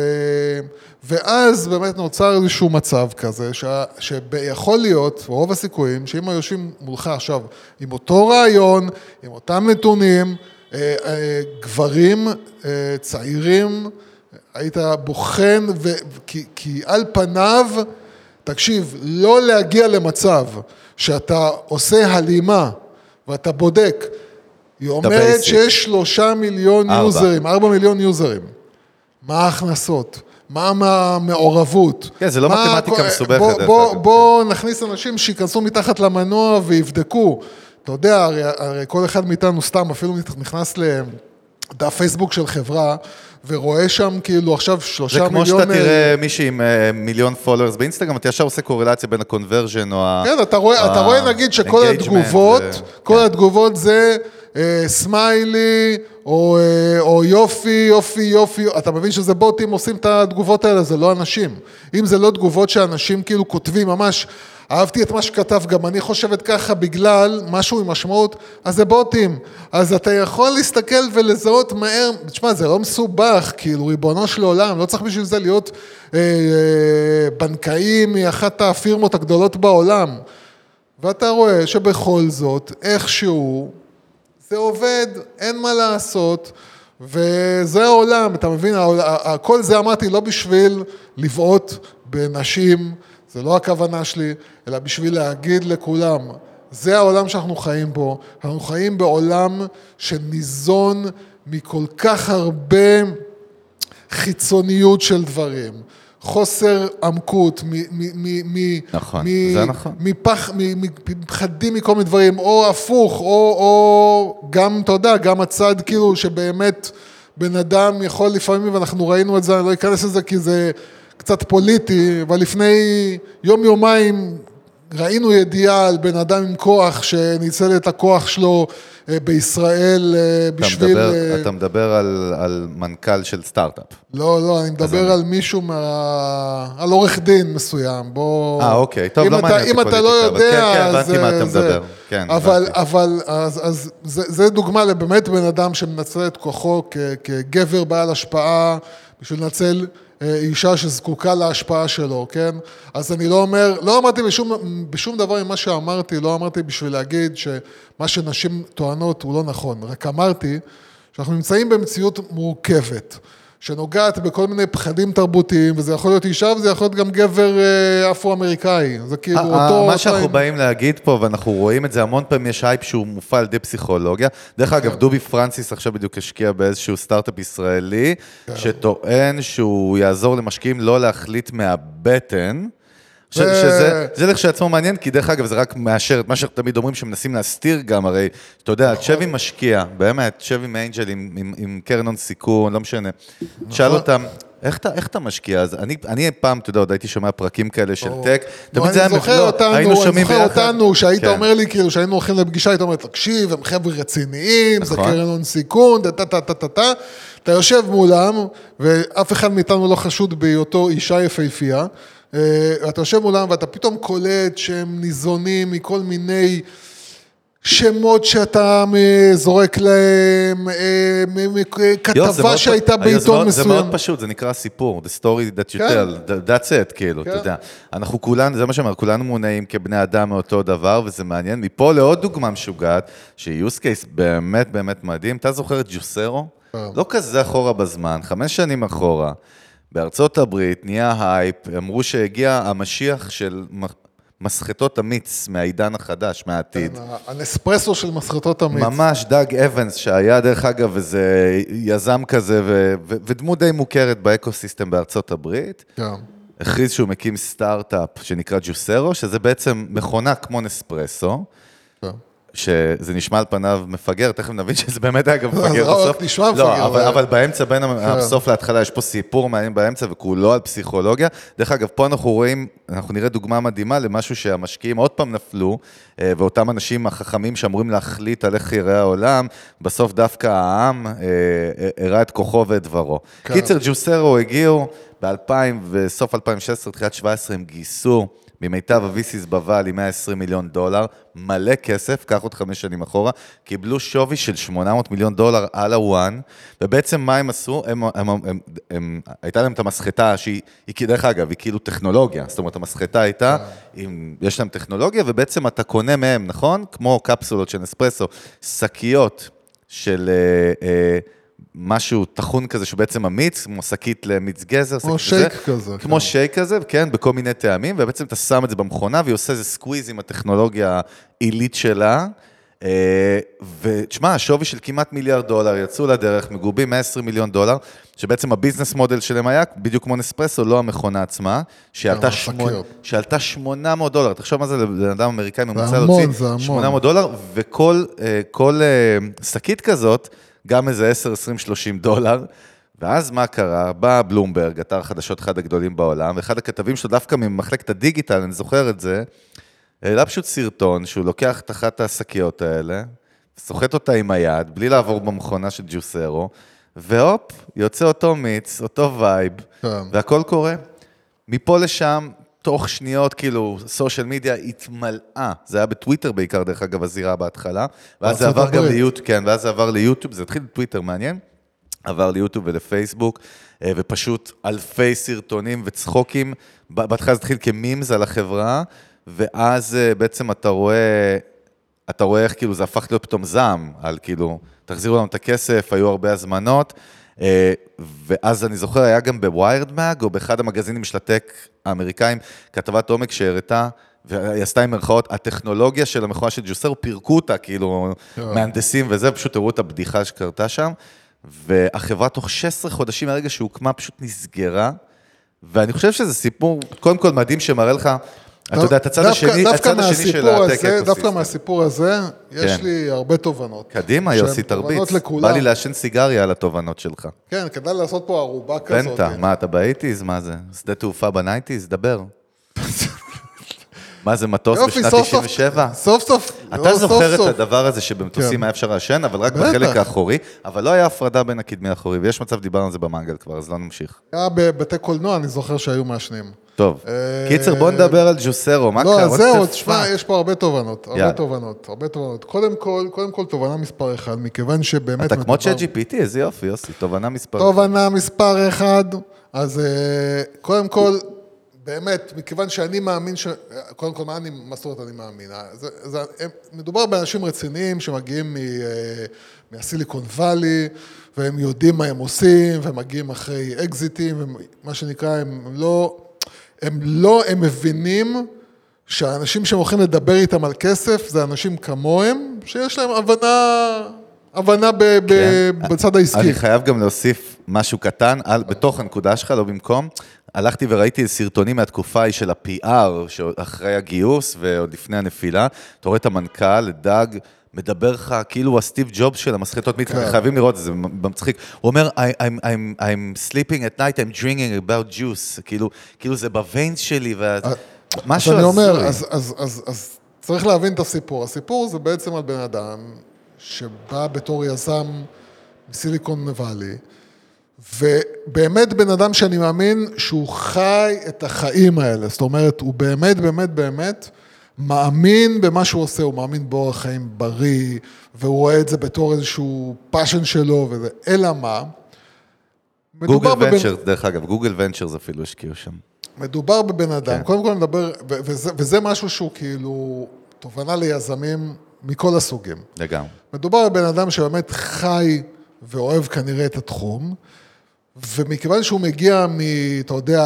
ואז באמת נוצר איזשהו מצב כזה, ש, שיכול להיות, רוב הסיכויים, שאם היו יושבים מולך עכשיו עם אותו רעיון, עם אותם נתונים, אה, אה, גברים אה, צעירים, היית בוחן, ו, כי, כי על פניו, תקשיב, לא להגיע למצב שאתה עושה הלימה ואתה בודק, היא אומרת. שיש שלושה מיליון ארבע. יוזרים, ארבע מיליון יוזרים. מה ההכנסות? מה המעורבות? כן, זה לא מה- מתמטיקה מסובכת, בוא- בוא-. בוא נכניס אנשים שייכנסו מתחת למנוע ויבדקו. אתה יודע, הרי, הרי כל אחד מאיתנו סתם אפילו נכנס לדף פייסבוק של חברה, ורואה שם כאילו עכשיו זה שלושה כמו מיליון... שאתה תראה מישהי עם אה, מיליון followers באינסטגרם, אתה ישר עושה קורלציה בין ה conversion או ה... כן, אתה רואה, אתה ה- רואה נגיד שכל התגובות, ו- כל כן. התגובות זה אה, סמיילי, או, אה, או יופי, יופי, יופי, אתה מבין שזה בוטים עושים את התגובות האלה, זה לא אנשים. אם זה לא תגובות שאנשים כאילו כותבים ממש, אהבתי את מה שכתב, גם אני חושבת ככה בגלל משהו עם משמעות, אז זה בוטים. אז אתה יכול להסתכל ולזהות מהר, תשמע, זה לא מסובך, כאילו, ריבונו של עולם, לא צריך בשביל זה להיות אה, אה, בנקאי מאחת הפירמות הגדולות בעולם. ואתה רואה שבכל זאת, איכשהו, זה עובד, אין מה לעשות, וזה העולם, אתה מבין? כל זה אמרתי לא בשביל לבעוט בנשים, זה לא הכוונה שלי, אלא בשביל להגיד לכולם, זה העולם שאנחנו חיים בו, אנחנו חיים בעולם שניזון מכל כך הרבה חיצוניות של דברים, חוסר עמקות, מפחדים מכל מיני דברים, או הפוך, או, או גם, אתה יודע, גם הצד כאילו שבאמת בן אדם יכול לפעמים, ואנחנו ראינו את זה, אני לא אכנס לזה כי זה קצת פוליטי, אבל לפני יום-יומיים ראינו ידיעה על בן אדם עם כוח שניצל את הכוח שלו אה, בישראל אה, אתה בשביל... מדבר, אה, אתה מדבר על, על מנכ"ל של סטארט-אפ. לא, לא, אני מדבר על מישהו מה... על עורך דין מסוים, בוא... אה, אוקיי. טוב, לא מעניין אותי אם אתה לא פוליטיקה, יודע, כן, כן. הבנתי מה אתה זה- מדבר. כן, אבל. אבל, אז, אז זה, זה דוגמה לבאמת בן אדם שמנצל את כוחו כ, כגבר בעל השפעה, בשביל לנצל אישה שזקוקה להשפעה שלו, כן? אז אני לא אומר, לא אמרתי בשום, בשום דבר ממה שאמרתי, לא אמרתי בשביל להגיד שמה שנשים טוענות הוא לא נכון, רק אמרתי שאנחנו נמצאים במציאות מורכבת. שנוגעת בכל מיני פחדים תרבותיים, וזה יכול להיות אישה וזה יכול להיות גם גבר אה, אפרו-אמריקאי. זה כאילו אה, אותו... אה, מה אותו- שאנחנו באים להגיד פה, ואנחנו רואים את זה המון פעמים, יש הייפ שהוא מופעל על ידי פסיכולוגיה. דרך אגב, כן. דובי פרנסיס עכשיו בדיוק השקיע באיזשהו סטארט-אפ ישראלי, כן. שטוען שהוא יעזור למשקיעים לא להחליט מהבטן. ש- ו- שזה זה לכשעצמו מעניין, כי דרך אגב, זה רק מאשר את מה שתמיד אומרים, שמנסים להסתיר גם, הרי, אתה יודע, נכון. תשב עם משקיע, באמת, תשב עם angel, עם, עם, עם קרן הון סיכון, לא משנה. נכון. שאל אותם, איך אתה, איך אתה משקיע? אז אני, אני פעם, אתה יודע, עוד הייתי שומע פרקים כאלה של טק. נו, תמיד זה אני היה זוכר לא, אותנו, היינו אני שומעים זוכר ביחד. אותנו, שהיית כן. אומר לי, כאילו, שהיינו הולכים לפגישה, היית אומר, תקשיב, הם חבר'ה רציניים, זה נכון. קרן הון סיכון, טה טה טה טה טה טה. אתה יושב מולם, ואף אחד מאיתנו לא חשוד בהיותו אישה יפהפייה. אה, אתה יושב מולם ואתה פתאום קולט שהם ניזונים מכל מיני שמות שאתה אה, זורק להם, אה, זה כתבה שהייתה בעיתון מאוד- זה מאוד מסוים. פשוט, זה נקרא סיפור, the story that you כן. tell, th- that's it, כאילו, אתה כן. יודע. אנחנו כולנו, זה מה שאומר, כולנו מונעים כבני אדם מאותו דבר, וזה מעניין. מפה לעוד דוגמה משוגעת, שהיא use case באמת באמת מדהים. אתה זוכר את Juicero? כן. לא כזה אחורה בזמן, חמש שנים אחורה. בארצות הברית נהיה הייפ, אמרו שהגיע המשיח של מסחטות המיץ מהעידן החדש, מהעתיד. הנספרסו של מסחטות המיץ. ממש, דאג אבנס, שהיה דרך אגב איזה יזם כזה ו- ו- ודמות די מוכרת ב ecosystem בארצות הברית, כן. הכריז שהוא מקים סטארט-אפ שנקרא ג'וסרו, שזה בעצם מכונה כמו נספרסו, כן. שזה נשמע על פניו מפגר, תכף נבין שזה באמת היה גם מפגר זה רק בסוף. נשמע מפגר, לא, אבל, אבל- באמצע, בין הסוף להתחלה, יש פה סיפור מעניין באמצע, וכולו על פסיכולוגיה. דרך אגב, פה אנחנו רואים, אנחנו נראה דוגמה מדהימה למשהו שהמשקיעים עוד פעם נפלו, אה, ואותם אנשים החכמים שאמורים להחליט על איך ייראה העולם, בסוף דווקא העם אה, אה, הראה את כוחו ואת דברו. כן. קיצר, ג'וסרו הגיעו ב-2000 וסוף 2016, תחילת 2017, הם גייסו ממיטב ה-VCs בוואל עם 120 מיליון דולר, מלא כסף, קח עוד חמש שנים אחורה, קיבלו שווי של 800 מיליון דולר על הוואן, ובעצם מה הם עשו? הם, הם, הם, הם, הם, הייתה להם את המסחטה שהיא, היא, דרך אגב, היא כאילו טכנולוגיה, זאת אומרת, המסחטה הייתה, עם, יש להם טכנולוגיה, ובעצם אתה קונה מהם, נכון? כמו קפסולות של אספרסו, שקיות של... אה, אה, משהו טחון כזה שהוא בעצם המיץ, כמו שקית למיץ גזר. כמו שייק כזה. כזה, כמו כן. שייק כזה, כן, בכל מיני טעמים, ובעצם אתה שם את זה במכונה, והיא עושה איזה squeeze עם הטכנולוגיה העילית שלה. אה, ותשמע, השווי של כמעט מיליארד דולר, יצאו לדרך, מגובים 120 מיליון דולר, שבעצם הביזנס מודל שלהם היה, בדיוק כמו נספרסו, לא המכונה עצמה, שעלתה, שמונה. שעלתה 800 דולר. תחשוב מה זה לבן אדם אמריקאי ממוצע להוציא זה המון. 800 דולר, וכל אה, כל, אה, שקית כזאת, גם איזה 10, 20, 30 דולר. ואז מה קרה? בא בלומברג, אתר חדשות אחד הגדולים בעולם, ואחד הכתבים שלו דווקא ממחלקת הדיגיטל, אני זוכר את זה, העלה פשוט סרטון שהוא לוקח את אחת השקיות האלה, סוחט אותה עם היד, בלי לעבור במכונה של Juicero, והופ, יוצא אותו מיץ, אותו vibe, כן. והכל קורה. מפה לשם, תוך שניות, כאילו, social media התמלאה. זה היה בטוויטר בעיקר, דרך אגב, הזירה בהתחלה. ואז זה עבר גם. ליוטיוב, כן, ואז זה עבר ליוטיוב, זה התחיל בטוויטר, מעניין. עבר ליוטיוב ולפייסבוק, אה, ופשוט אלפי סרטונים וצחוקים. בהתחלה זה התחיל כמימס על החברה, ואז אה, בעצם אתה רואה, אתה רואה איך כאילו זה הפך להיות פתאום זעם, על כאילו, תחזירו לנו את הכסף, היו הרבה הזמנות. אה, ואז אני זוכר, היה גם בוויירד מאג, או באחד המגזינים של הטק האמריקאים, כתבת עומק שהראתה, והיא עשתה עם מירכאות, הטכנולוגיה של המכונה של ג'וסר, פירקו אותה, כאילו, מהנדסים וזה, פשוט הראו את הבדיחה שקרתה שם. והחברה תוך 16 חודשים מהרגע שהוקמה פשוט נסגרה, ואני חושב שזה סיפור, קודם כל מדהים שמראה לך, אתה יודע, את הצד השני, הצד השני של מהסיפור הטק הזה- דווקא. מהסיפור הזה, יש כן. לי הרבה תובנות. קדימה, יוסי, תרביץ. בא. לי לעשן סיגריה על התובנות שלך. כן, כדאי לעשות פה ערובה כזאת. פנטה, מה, אתה ב eighties? מה זה? שדה תעופה ב nineties? דבר. מה זה, מטוס בשנת סוף סוף, 97? סוף סוף, אתה לא, זוכר את. הדבר הזה שבמטוסים כן. היה אפשר לעשן, אבל רק. בחלק האחורי, אבל לא היה הפרדה בין הקדמי לאחורי, ויש מצב, דיברנו על זה במנגל כבר, אז לא נמשיך. היה בבתי קולנוע, אני זוכר שהיו מעשנים. טוב, אה, קיצר, בוא נדבר על Juicero, מה לא, קרה? What זהו, תשמע? יש פה הרבה תובנות, הרבה. תובנות, הרבה תובנות. קודם כל, קודם כל, תובנה מספר אחד, מכיוון שבאמת אתה כמו ChatGPT, איזה יופי, יוסי, תובנה מספר. תובנה מספר אחד, אז אה, קודם כל, באמת, מכיוון שאני מאמין ש... קודם כל, מה אני, מסורת אני מאמין? אה, זה, זה, הם, מדובר באנשים רציניים שמגיעים מ, מהסיליקון וואלי, והם יודעים מה הם עושים, והם מגיעים אחרי אקזיטים, ומה שנקרא, הם לא... הם לא, הם מבינים שהאנשים שהם הולכים לדבר איתם על כסף, זה אנשים כמוהם, שיש להם הבנה... הבנה ב, ב, כן. בצד העסקי. אני חייב גם להוסיף משהו קטן, על, בתוך הנקודה שלך, לא במקום. הלכתי וראיתי סרטונים מהתקופה ההיא של ה-PR, שאחרי הגיוס ועוד לפני הנפילה. אתה רואה את המנכ"ל, דג, מדבר לך כאילו הוא הסטיב ג'ובס של המסחטות מיץ, כן. חייבים לראות את זה, זה מצחיק. הוא אומר, I'm, I'm, I'm sleeping at night, I'm drinking about juice, כאילו, כאילו זה בוויינס שלי, וה... משהו אז אני אומר. אז, אז, אז, אז צריך להבין את הסיפור. הסיפור זה בעצם על בן אדם שבא בתור יזם מ Silicon Valley, ובאמת בן אדם שאני מאמין שהוא חי את החיים האלה. זאת אומרת, הוא באמת, באמת, באמת מאמין במה שהוא עושה, הוא מאמין באורח חיים בריא, והוא רואה את זה בתור איזשהו passion שלו וזה. אלא מה? Google Venture, דרך אגב, Google Ventures אפילו השקיעו שם. מדובר בבן אדם, כן. קודם כל נדבר, ו- וזה, וזה משהו שהוא כאילו תובנה ליזמים מכל הסוגים. לגמרי. מדובר בבן אדם שבאמת חי ואוהב כנראה את התחום, ומכיוון שהוא מגיע מ... אתה יודע,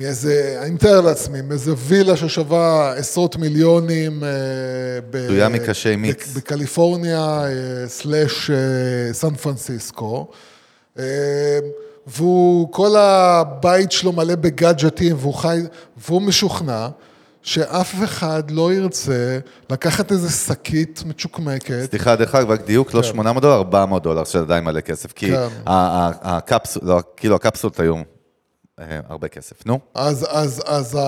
מאיזה, אני מתאר לעצמי, מאיזה וילה ששווה עשרות מיליונים אה, ב... ב- מיקס. בקליפורניה, אה, סלאש אה, סן פרנסיסקו. והוא, כל הבית שלו מלא בגאדג'טים, והוא חי, והוא משוכנע שאף אחד לא ירצה לקחת איזה שקית מצ'וקמקת. סליחה, דרך אגב, רק דיוק, לא 800 דולר, 400 דולר, שזה עדיין מלא כסף. כי כן. ה- ה- הקפסול, לא, כאילו הקפסולות היו הרבה כסף. נו, אז, אז, אז ה,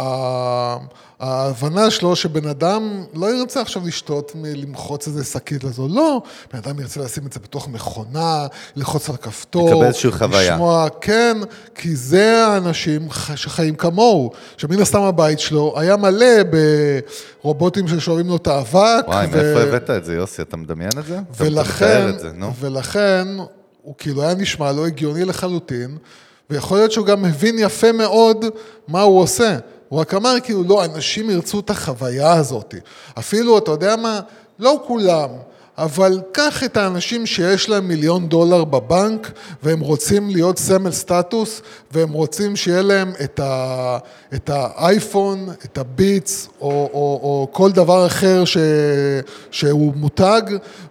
ה, ההבנה שלו שבן אדם לא ירצה עכשיו לשתות מלמחוץ איזה שקית לזו, לא, בן אדם ירצה לשים את זה בתוך מכונה, ללחוץ על כפתור, לקבל איזושהי חוויה. לשמוע, כן, כי זה האנשים שחיים כמוהו, שמן הסתם הבית שלו היה מלא ברובוטים ששואבים לו את האבק, וואי, ו- מאיפה הבאת את זה, יוסי? אתה מדמיין את זה? אתה- אתה ולכן, מתאר את זה, נו. ולכן, הוא כאילו היה נשמע לא הגיוני לחלוטין, ויכול להיות שהוא גם מבין יפה מאוד מה הוא עושה. הוא רק אמר כאילו, לא, אנשים ירצו את החוויה הזאת. אפילו, אתה יודע מה, לא כולם, אבל קח את האנשים שיש להם מיליון דולר בבנק, והם רוצים להיות סמל סטטוס, והם רוצים שיהיה להם את, ה, את האייפון, את הביטס, או, או, או כל דבר אחר ש, שהוא מותג,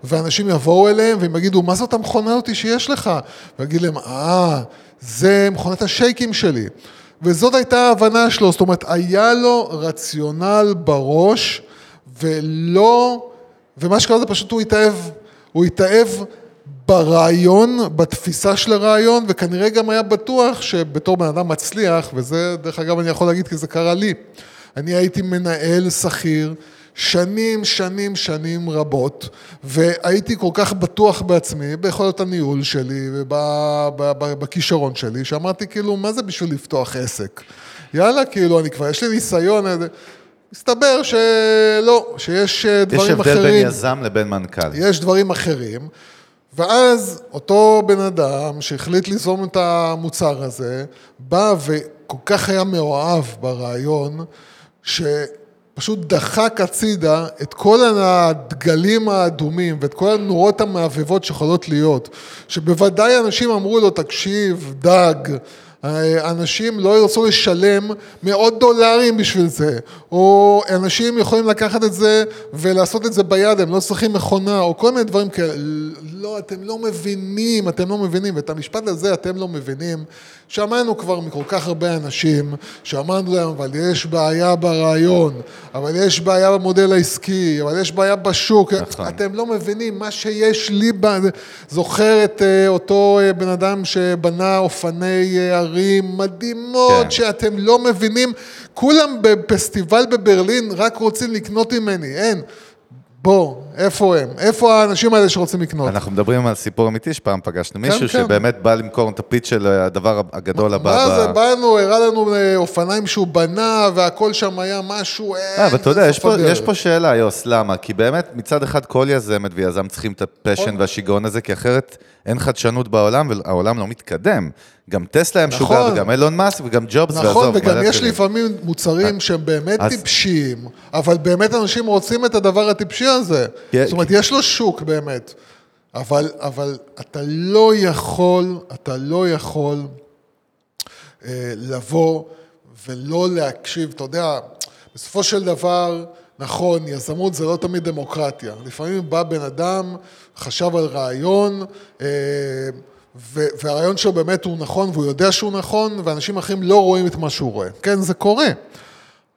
ואנשים יבואו אליהם והם יגידו, מה זאת המכונה אותי שיש לך? ויגיד להם, אה, זה מכונת השייקים שלי. וזאת הייתה ההבנה שלו, זאת אומרת, היה לו רציונל בראש, ולא, ומה שקרה זה פשוט הוא התאהב, הוא התאהב ברעיון, בתפיסה של הרעיון, וכנראה גם היה בטוח שבתור בן אדם מצליח, וזה דרך אגב אני יכול להגיד כי זה קרה לי. אני הייתי מנהל שכיר שנים, שנים, שנים רבות, והייתי כל כך בטוח בעצמי, ביכולות הניהול שלי ובכישרון שלי, שאמרתי כאילו, מה זה בשביל לפתוח עסק? יאללה, כאילו, אני כבר, יש לי ניסיון, מסתבר שלא, שיש אה, יש דברים הבדל אחרים. בין יזם לבין מנכ"ל. יש דברים אחרים, ואז אותו בן אדם שהחליט ליזום את המוצר הזה, בא וכל כך היה מאוהב ברעיון, שפשוט דחק הצידה את כל הדגלים האדומים ואת כל הנורות המעבבות שיכולות להיות, שבוודאי אנשים אמרו לו, תקשיב, דג, אנשים לא ירצו לשלם מאות דולרים בשביל זה, או אנשים יכולים לקחת את זה ולעשות את זה ביד, הם לא צריכים מכונה, או כל מיני דברים כאלה. לא, אתם לא מבינים, אתם לא מבינים, ואת המשפט הזה אתם לא מבינים. שמענו כבר מכל כך הרבה אנשים, שאמרנו להם, אבל יש בעיה ברעיון, אבל יש בעיה במודל העסקי, אבל יש בעיה בשוק. נכון. אתם לא מבינים, מה שיש לי, זוכר את אה, אותו אה, בן אדם שבנה אופני אה, ערים מדהימות, כן. שאתם לא מבינים, כולם בפסטיבל בברלין רק רוצים לקנות ממני, אין. בוא, איפה הם? איפה האנשים האלה שרוצים לקנות? אנחנו מדברים על סיפור אמיתי שפעם פגשנו כן, מישהו כן. שבאמת בא למכור את הפיץ של הדבר הגדול הבא. מה זה, באנו, הראה לנו אה, אופניים שהוא בנה, והכל שם היה משהו, אין, אה, אבל אתה יודע, יש פה, יש פה שאלה, יוס, למה? כי באמת, מצד אחד כל יזמת ויזם צריכים את הפשן נכון. והשיגעון הזה, כי אחרת אין חדשנות בעולם, והעולם לא מתקדם. גם טסלה הם משוגע, נכון. וגם אילון מאסק, וגם ג'ובס, נכון, וגם יש לפעמים מוצרים אה, שהם באמת אז... טיפשיים, אבל באמת אנשים רוצים את הדבר הטיפשי הזה. Yeah, זאת אומרת, יש לו שוק באמת. אבל, אבל אתה לא יכול, אתה לא יכול אה, לבוא ולא להקשיב, אתה יודע, בסופו של דבר, נכון, יזמות זה לא תמיד דמוקרטיה. לפעמים בא בן אדם, חשב על רעיון, אה, והרעיון שלו באמת הוא נכון, והוא יודע שהוא נכון, ואנשים אחרים לא רואים את מה שהוא רואה. כן, זה קורה.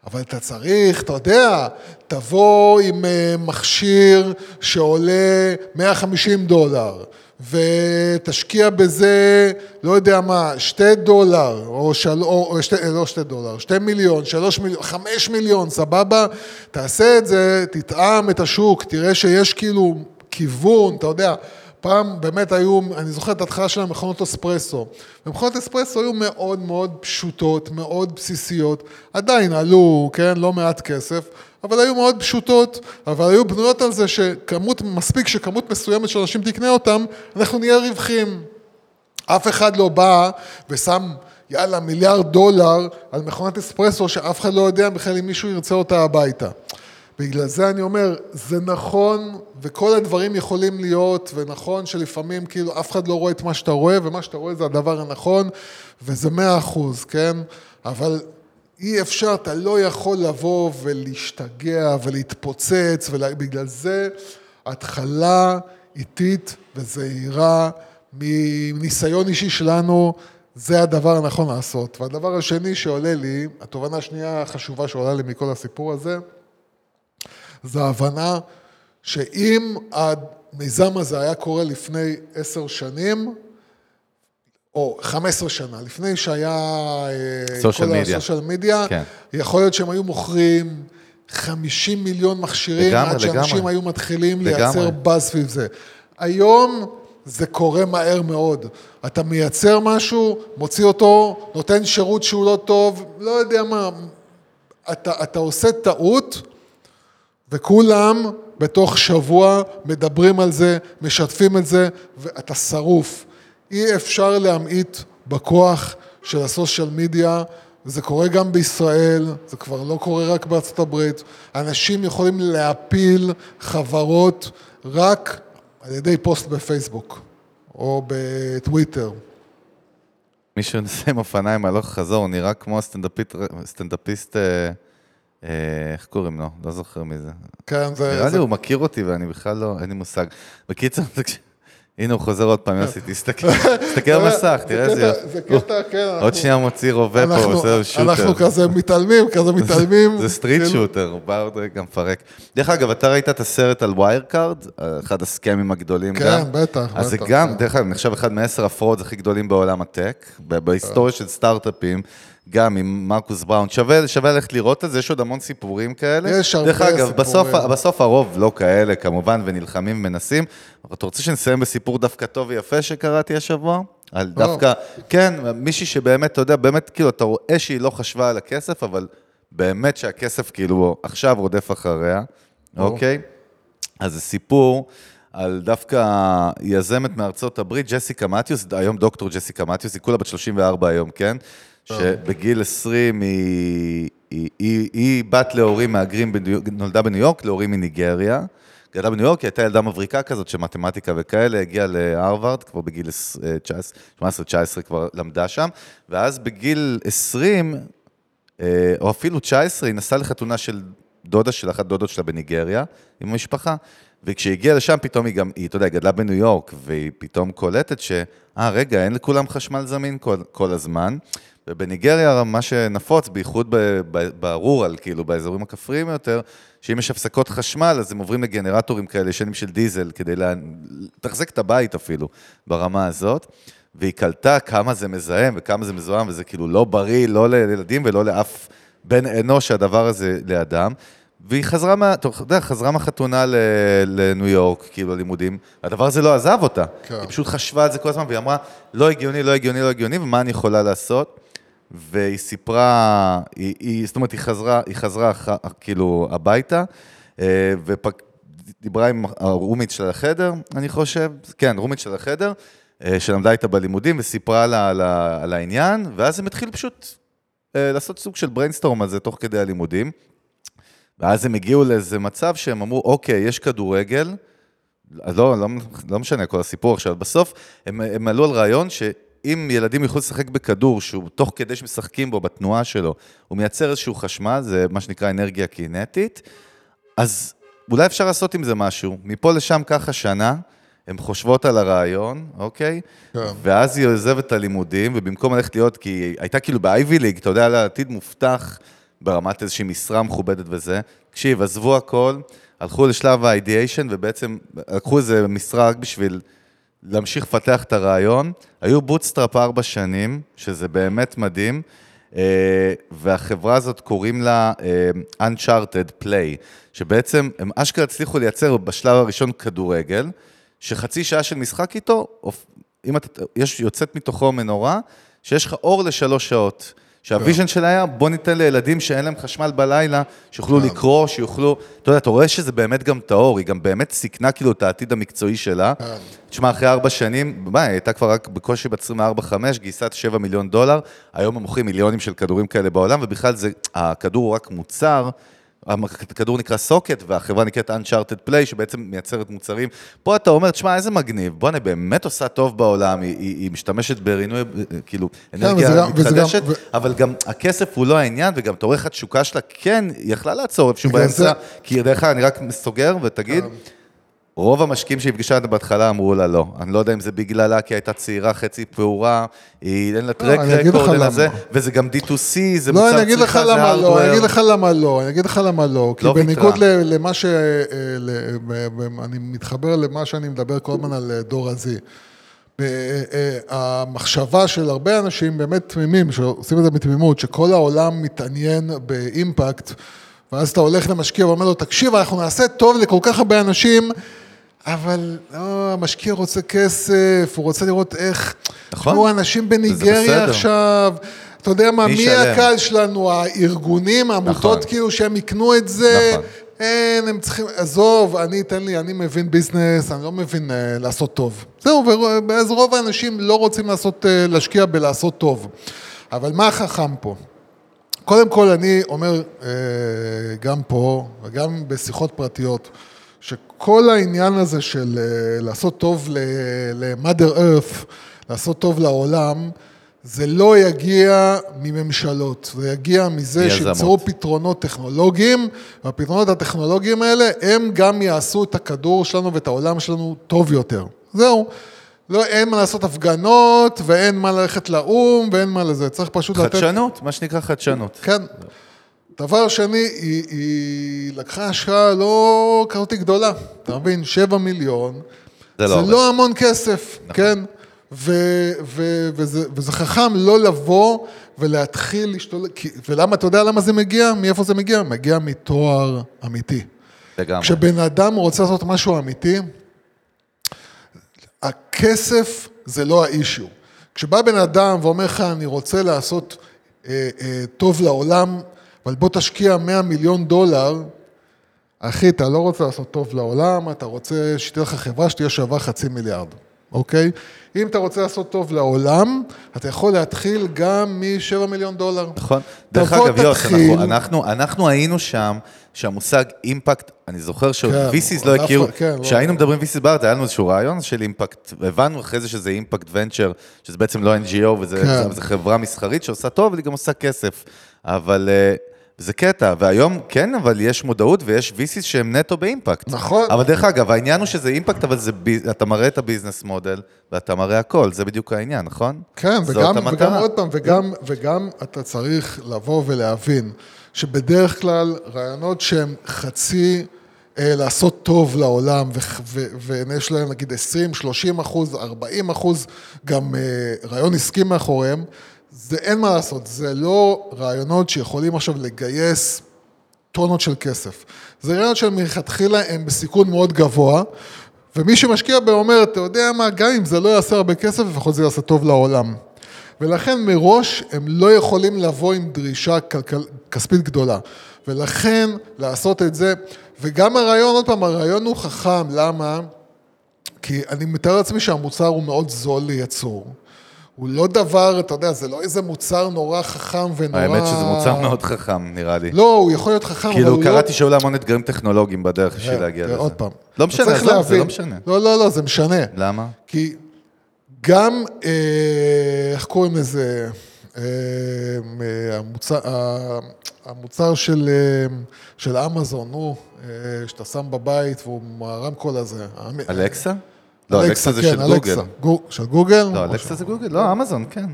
אבל אתה צריך, אתה יודע, תבוא עם אה, מכשיר שעולה 150 דולר, ותשקיע בזה, לא יודע מה, שתי דולר, או, של, או, שתי, לא שתי דולר, שתי מיליון, שלוש מיליון, חמש מיליון, סבבה? תעשה את זה, תטעם את השוק, תראה שיש כאילו כיוון, אתה יודע. פעם באמת היו, אני זוכר את ההתחלה של המכונות אספרסו. ומכונות אספרסו היו מאוד מאוד פשוטות, מאוד בסיסיות, עדיין עלו, כן, לא מעט כסף, אבל היו מאוד פשוטות, אבל היו בנויות על זה שכמות, מספיק שכמות מסוימת של אנשים תקנה אותם, אנחנו נהיה רווחים. אף אחד לא בא ושם, יאללה, מיליארד דולר על מכונת אספרסו שאף אחד לא יודע בכלל אם מישהו ירצה אותה הביתה. בגלל זה אני אומר, זה נכון, וכל הדברים יכולים להיות, ונכון שלפעמים כאילו אף אחד לא רואה את מה שאתה רואה, ומה שאתה רואה זה הדבר הנכון, וזה מאה אחוז, כן? אבל אי אפשר, אתה לא יכול לבוא ולהשתגע ולהתפוצץ, ובגלל זה התחלה איטית וזהירה מניסיון אישי שלנו, זה הדבר הנכון לעשות. והדבר השני שעולה לי, התובנה השנייה החשובה שעולה לי מכל הסיפור הזה, זה ההבנה שאם המיזם הזה היה קורה לפני עשר שנים, או חמש עשרה שנה, לפני שהיה סושיאל מידיה, הסושיאל מדיה, כן. יכול להיות שהם היו מוכרים 50 מיליון מכשירים, לגמרי, עד שאנשים לגמרי. היו מתחילים לגמרי. לייצר באז סביב זה. היום זה קורה מהר מאוד. אתה מייצר משהו, מוציא אותו, נותן שירות שהוא לא טוב, לא יודע מה, אתה, אתה עושה טעות, וכולם בתוך שבוע מדברים על זה, משתפים את זה, ואתה שרוף. אי אפשר להמעיט בכוח של הסושיאל מדיה, זה קורה גם בישראל, זה כבר לא קורה רק בארצות הברית. אנשים יכולים להפיל חברות רק על ידי פוסט בפייסבוק או בטוויטר. מישהו נוסע עם אופניים הלוך חזור, נראה כמו סטנדאפיסט... אה, איך קוראים לו? לא זוכר מי זה. כן, זה... נראה לי הוא מכיר אותי ואני בכלל לא, אין לי מושג. בקיצור, הנה הוא חוזר עוד פעם, יוסי, תסתכל, תסתכל על המסך, תראה איזה יופי. זה קטע, כן. עוד שנייה מוציא רובה פה, עושה שוטר. אנחנו כזה מתעלמים, כזה מתעלמים. זה street כאילו- שוטר, הוא בא עוד רגע מפרק. דרך אגב, אתה ראית את הסרט על Wirecard? אחד הסקאמים הגדולים גם? כן, בטח, בטח. אז זה גם, כן. דרך אגב, נחשב אחד מעשר הפרעות הכי גדולים בעולם הטק, בהיסטוריה של סטארט-אפים. גם עם מרקוס בראון. שווה, שווה ללכת לראות את זה, יש עוד המון סיפורים כאלה. יש הרבה סיפורים. דרך אגב, בסוף, בסוף הרוב לא כאלה, כמובן, ונלחמים ומנסים. אתה רוצה שנסיים בסיפור דווקא טוב ויפה שקראתי השבוע? על דווקא, כן, מישהי שבאמת, אתה יודע, באמת, כאילו, אתה רואה שהיא לא חשבה על הכסף, אבל באמת שהכסף, כאילו, עכשיו רודף אחריה, אוקיי? אז זה סיפור על דווקא יזמת מארצות הברית, ג'סיקה מתיוס, היום דוקטור ג'סיקה מתיוס, היא כולה בת 34 היום, כן? שבגיל 20 היא, היא, היא, היא בת להורים מהגרים, נולדה בניו יורק, להורים מניגריה. גדלה בניו יורק, היא הייתה ילדה מבריקה כזאת של מתמטיקה וכאלה, הגיעה להרווארד, כבר בגיל 18-19 כבר למדה שם, ואז בגיל 20, אה, או אפילו 19, היא נסעה לחתונה של דודה של אחת דודות שלה בניגריה, עם המשפחה. וכשהיא הגיעה לשם, פתאום היא גם, היא, אתה יודע, היא גדלה בניו יורק, והיא פתאום קולטת ש... אה, רגע, אין לכולם חשמל זמין כל, כל הזמן. ובניגריה, מה שנפוץ, בייחוד ברורל, כאילו, באזורים הכפריים יותר, שאם יש הפסקות חשמל, אז הם עוברים לגנרטורים כאלה, ישנים של דיזל, כדי לתחזק את הבית אפילו, ברמה הזאת. והיא קלטה כמה זה מזהם וכמה זה מזוהם, וזה כאילו לא בריא, לא לילדים ולא לאף בן אנוש, הדבר הזה לאדם. והיא חזרה מה... אתה יודע, חזרה מהחתונה לניו יורק, כאילו, ללימודים, הדבר הזה לא עזב אותה. כן. היא פשוט חשבה על זה כל הזמן, והיא אמרה, לא הגיוני, לא הגיוני, לא הגיוני, ומה אני יכולה לעשות? והיא סיפרה, היא, היא, זאת אומרת, היא חזרה, היא חזרה כאילו הביתה, אה, ודיברה עם ה roommate של החדר, אני חושב, כן, roommate של החדר, אה, שלמדה איתה בלימודים, וסיפרה לה על, על העניין, ואז הם התחילו פשוט אה, לעשות סוג של brainstorm על זה תוך כדי הלימודים. ואז הם הגיעו לאיזה מצב שהם אמרו, אוקיי, יש כדורגל, לא, לא, לא משנה כל הסיפור עכשיו, בסוף הם, הם עלו על רעיון שאם ילדים יוכלו לשחק בכדור, שהוא תוך כדי שמשחקים בו, בתנועה שלו, הוא מייצר איזשהו חשמל, זה מה שנקרא אנרגיה קינטית, אז אולי אפשר לעשות עם זה משהו. מפה לשם ככה שנה, הן חושבות על הרעיון, אוקיי? כן. ואז היא עוזבת את הלימודים, ובמקום ללכת להיות, כי היא הייתה כאילו באייבי ליג, אתה יודע, על העתיד מובטח. ברמת איזושהי משרה מכובדת וזה. תקשיב, עזבו הכל, הלכו לשלב ה-ideation ובעצם לקחו איזה משרה רק בשביל להמשיך לפתח את הרעיון. היו bootstrap ארבע שנים, שזה באמת מדהים, אה, והחברה הזאת קוראים לה אה, Uncharted Play, שבעצם הם אשכרה הצליחו לייצר בשלב הראשון כדורגל, שחצי שעה של משחק איתו, אם אתה, יש, יוצאת מתוכו מנורה, שיש לך אור לשלוש שעות. שה vision שלה היה, בוא ניתן לילדים שאין להם חשמל בלילה, שיוכלו כן. לקרוא, שיוכלו... אתה יודע, אתה רואה שזה באמת גם טהור, היא גם באמת סיכנה כאילו את העתיד המקצועי שלה. כן. תשמע, אחרי ארבע שנים, מה, היא הייתה כבר רק בקושי בת 24-5, גייסה 7 מיליון דולר, היום הם מוכרים מיליונים של כדורים כאלה בעולם, ובכלל זה, הכדור הוא רק מוצר. הכדור נקרא סוקט, והחברה נקראת Uncharted Play, שבעצם מייצרת מוצרים. פה אתה אומר, תשמע, איזה מגניב, בוא'נה, באמת עושה טוב בעולם, היא, היא, היא משתמשת ברינוי, כאילו, כן, אנרגיה כן, מתחדשת, גם, אבל גם הכסף הוא לא העניין, וגם אתה רואה איך התשוקה שלה, כן, יכלה לעצור איפשהו באמצע, זה... כי דרך אגב, אני רק סוגר ותגיד, כן. רוב המשקיעים שהפגישה אותה בהתחלה אמרו לה לא. אני לא יודע אם זה בגללה, כי הייתה צעירה, חצי פעורה, היא אין לה טרק רקורד, אין לה זה, וזה גם D2C, זה לא, מוצר צריכה, זה הארדוור. לא, אני אגיד לך למה לא, אני אגיד לך למה לא. כי לא בניגוד למה ש... אה, אני מתחבר למה שאני מדבר כל הזמן על אה, דור הזי. אה, המחשבה של הרבה אנשים באמת תמימים, שעושים את זה בתמימות, שכל העולם מתעניין באימפקט, ואז אתה הולך למשקיע ואומר לו, תקשיב, אנחנו נעשה טוב לכל כך הרבה אנשים, אבל לא, המשקיע רוצה כסף, הוא רוצה לראות איך... נכון. כמו אנשים בניגריה עכשיו. אתה יודע מה, מי, מי הקהל שלנו? הארגונים, העמותות נכון. כאילו שהם יקנו את זה. נכון. אין, הם צריכים, עזוב, אני, תן לי, אני מבין ביזנס, אני לא מבין uh, לעשות טוב. זהו, ואז רוב האנשים לא רוצים לעשות, uh, להשקיע בלעשות טוב. אבל מה החכם פה? קודם כל, אני אומר, uh, גם פה, וגם בשיחות פרטיות, שכל העניין הזה של uh, לעשות טוב ל-mother earth, לעשות טוב לעולם, זה לא יגיע מממשלות, זה יגיע מזה שיצרו פתרונות טכנולוגיים, והפתרונות הטכנולוגיים האלה, הם גם יעשו את הכדור שלנו ואת העולם שלנו טוב יותר. זהו. לא, אין מה לעשות הפגנות, ואין מה ללכת לאו"ם, ואין מה לזה, צריך פשוט חדשנות, לתת... חדשנות, מה שנקרא חדשנות. כן. דבר שני, היא, היא לקחה השקעה לא כזאת גדולה, אתה מבין? 7 מיליון. זה לא, זה לא המון כסף, נכון. כן? ו, ו, וזה, וזה חכם לא לבוא ולהתחיל להשתולל, ולמה, אתה יודע למה זה מגיע? מאיפה זה מגיע? מגיע מתואר אמיתי. לגמרי. כשבן אדם רוצה לעשות משהו אמיתי, הכסף זה לא האישיו. כשבא בן אדם ואומר לך, אני רוצה לעשות אה, אה, טוב לעולם, אבל בוא תשקיע 100 מיליון דולר, אחי, אתה לא רוצה לעשות טוב לעולם, אתה רוצה שתהיה לך חברה שתהיה שווה חצי מיליארד. אוקיי? אם אתה רוצה לעשות טוב לעולם, אתה יכול להתחיל גם מ-7 מיליון דולר. נכון. דרך אגב, יוס, תתחיל. אנחנו, אנחנו, אנחנו היינו שם, שהמושג אימפקט, אני זוכר שעוד כן, VCs לא הכירו, כן, לא- כשהיינו מדברים VCs בארץ, היה לנו איזשהו רעיון של אימפקט, הבנו אחרי זה שזה אימפקט ונצ'ר, שזה בעצם לא NGO, וזה כן. חברה מסחרית שעושה טוב, אבל היא גם עושה כסף. אבל אה, זה קטע, והיום כן, אבל יש מודעות ויש VCs שהם נטו באימפקט. נכון. אבל דרך אגב, העניין הוא שזה אימפקט, אבל זה, אתה מראה את הביזנס מודל, ואתה מראה הכל, זה בדיוק העניין, נכון? כן, וגם. וגם עוד פעם, וגם, וגם אתה צריך לבוא ולהבין שבדרך כלל רעיונות שהם חצי אה, לעשות טוב לעולם, ויש להם נגיד 20, 30 אחוז, 40 אחוז, גם אה, רעיון עסקי מאחוריהם, זה אין מה לעשות, זה לא רעיונות שיכולים עכשיו לגייס טונות של כסף. זה רעיונות שמלכתחילה הם בסיכון מאוד גבוה, ומי שמשקיע בהם אומר, אתה יודע מה, גם אם זה לא יעשה הרבה כסף, לפחות זה יעשה טוב לעולם. ולכן מראש הם לא יכולים לבוא עם דרישה כלכל, כספית גדולה. ולכן לעשות את זה, וגם הרעיון, עוד פעם, הרעיון הוא חכם, למה? כי אני מתאר לעצמי שהמוצר הוא מאוד זול לייצור. הוא לא דבר, אתה יודע, זה לא איזה מוצר נורא חכם ונורא... האמת שזה מוצר מאוד חכם, נראה לי. לא, הוא יכול להיות חכם, אבל כאילו, הוא לא... קראתי שהיו לה המון אתגרים טכנולוגיים בדרך בשביל תראה, להגיע תראה, לזה. עוד פעם. לא משנה, עזוב, זה. לא משנה. לא, לא, לא, זה משנה. למה? כי גם, אה, איך קוראים לזה, אה, אה, המוצר, אה, המוצר של, אה, של אמזון, נו, אה, שאתה שם בבית והוא מהרמקול הזה. אלקסה? לא, אלקסה זה כן, של גוגל. של גוגל? לא, אלקסה זה גוגל? לא, אמזון, כן.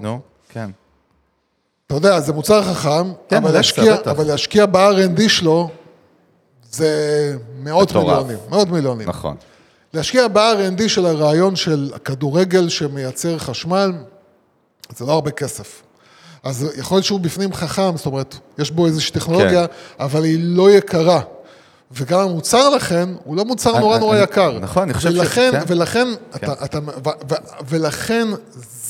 נו, כן. אתה יודע, זה מוצר חכם, כן, אבל, להשקיע, בטח. אבל להשקיע ב-R&D שלו זה מאות מטורף. מיליונים, מאות מיליונים. נכון. להשקיע ב-R&D של הרעיון של הכדורגל שמייצר חשמל, זה לא הרבה כסף. אז יכול להיות שהוא בפנים חכם, זאת אומרת, יש בו איזושהי טכנולוגיה, כן. אבל היא לא יקרה. וגם המוצר לכן, הוא לא מוצר נורא אני- נורא אני- יקר. נכון, אני חושב ש- ולכן, כן. ולכן, כן. אתה, אתה, ו, ו, ולכן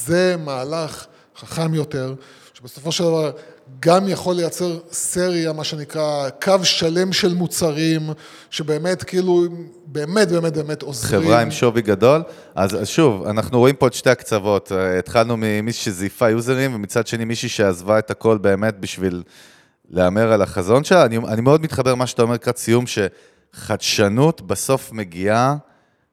זה מהלך חכם יותר, שבסופו של דבר גם יכול לייצר סריה, מה שנקרא, קו שלם של מוצרים, שבאמת כאילו, באמת באמת באמת עוזרים. חברה עם שווי גדול. אז אז שוב, אנחנו רואים פה את שתי הקצוות. אה, התחלנו ממישהי שזייפה יוזרים, ומצד שני מישהי שעזבה את הכל באמת בשביל להמר על החזון שלה. אני, אני מאוד מתחבר למה שאתה אומר לקראת סיום, שחדשנות בסוף מגיעה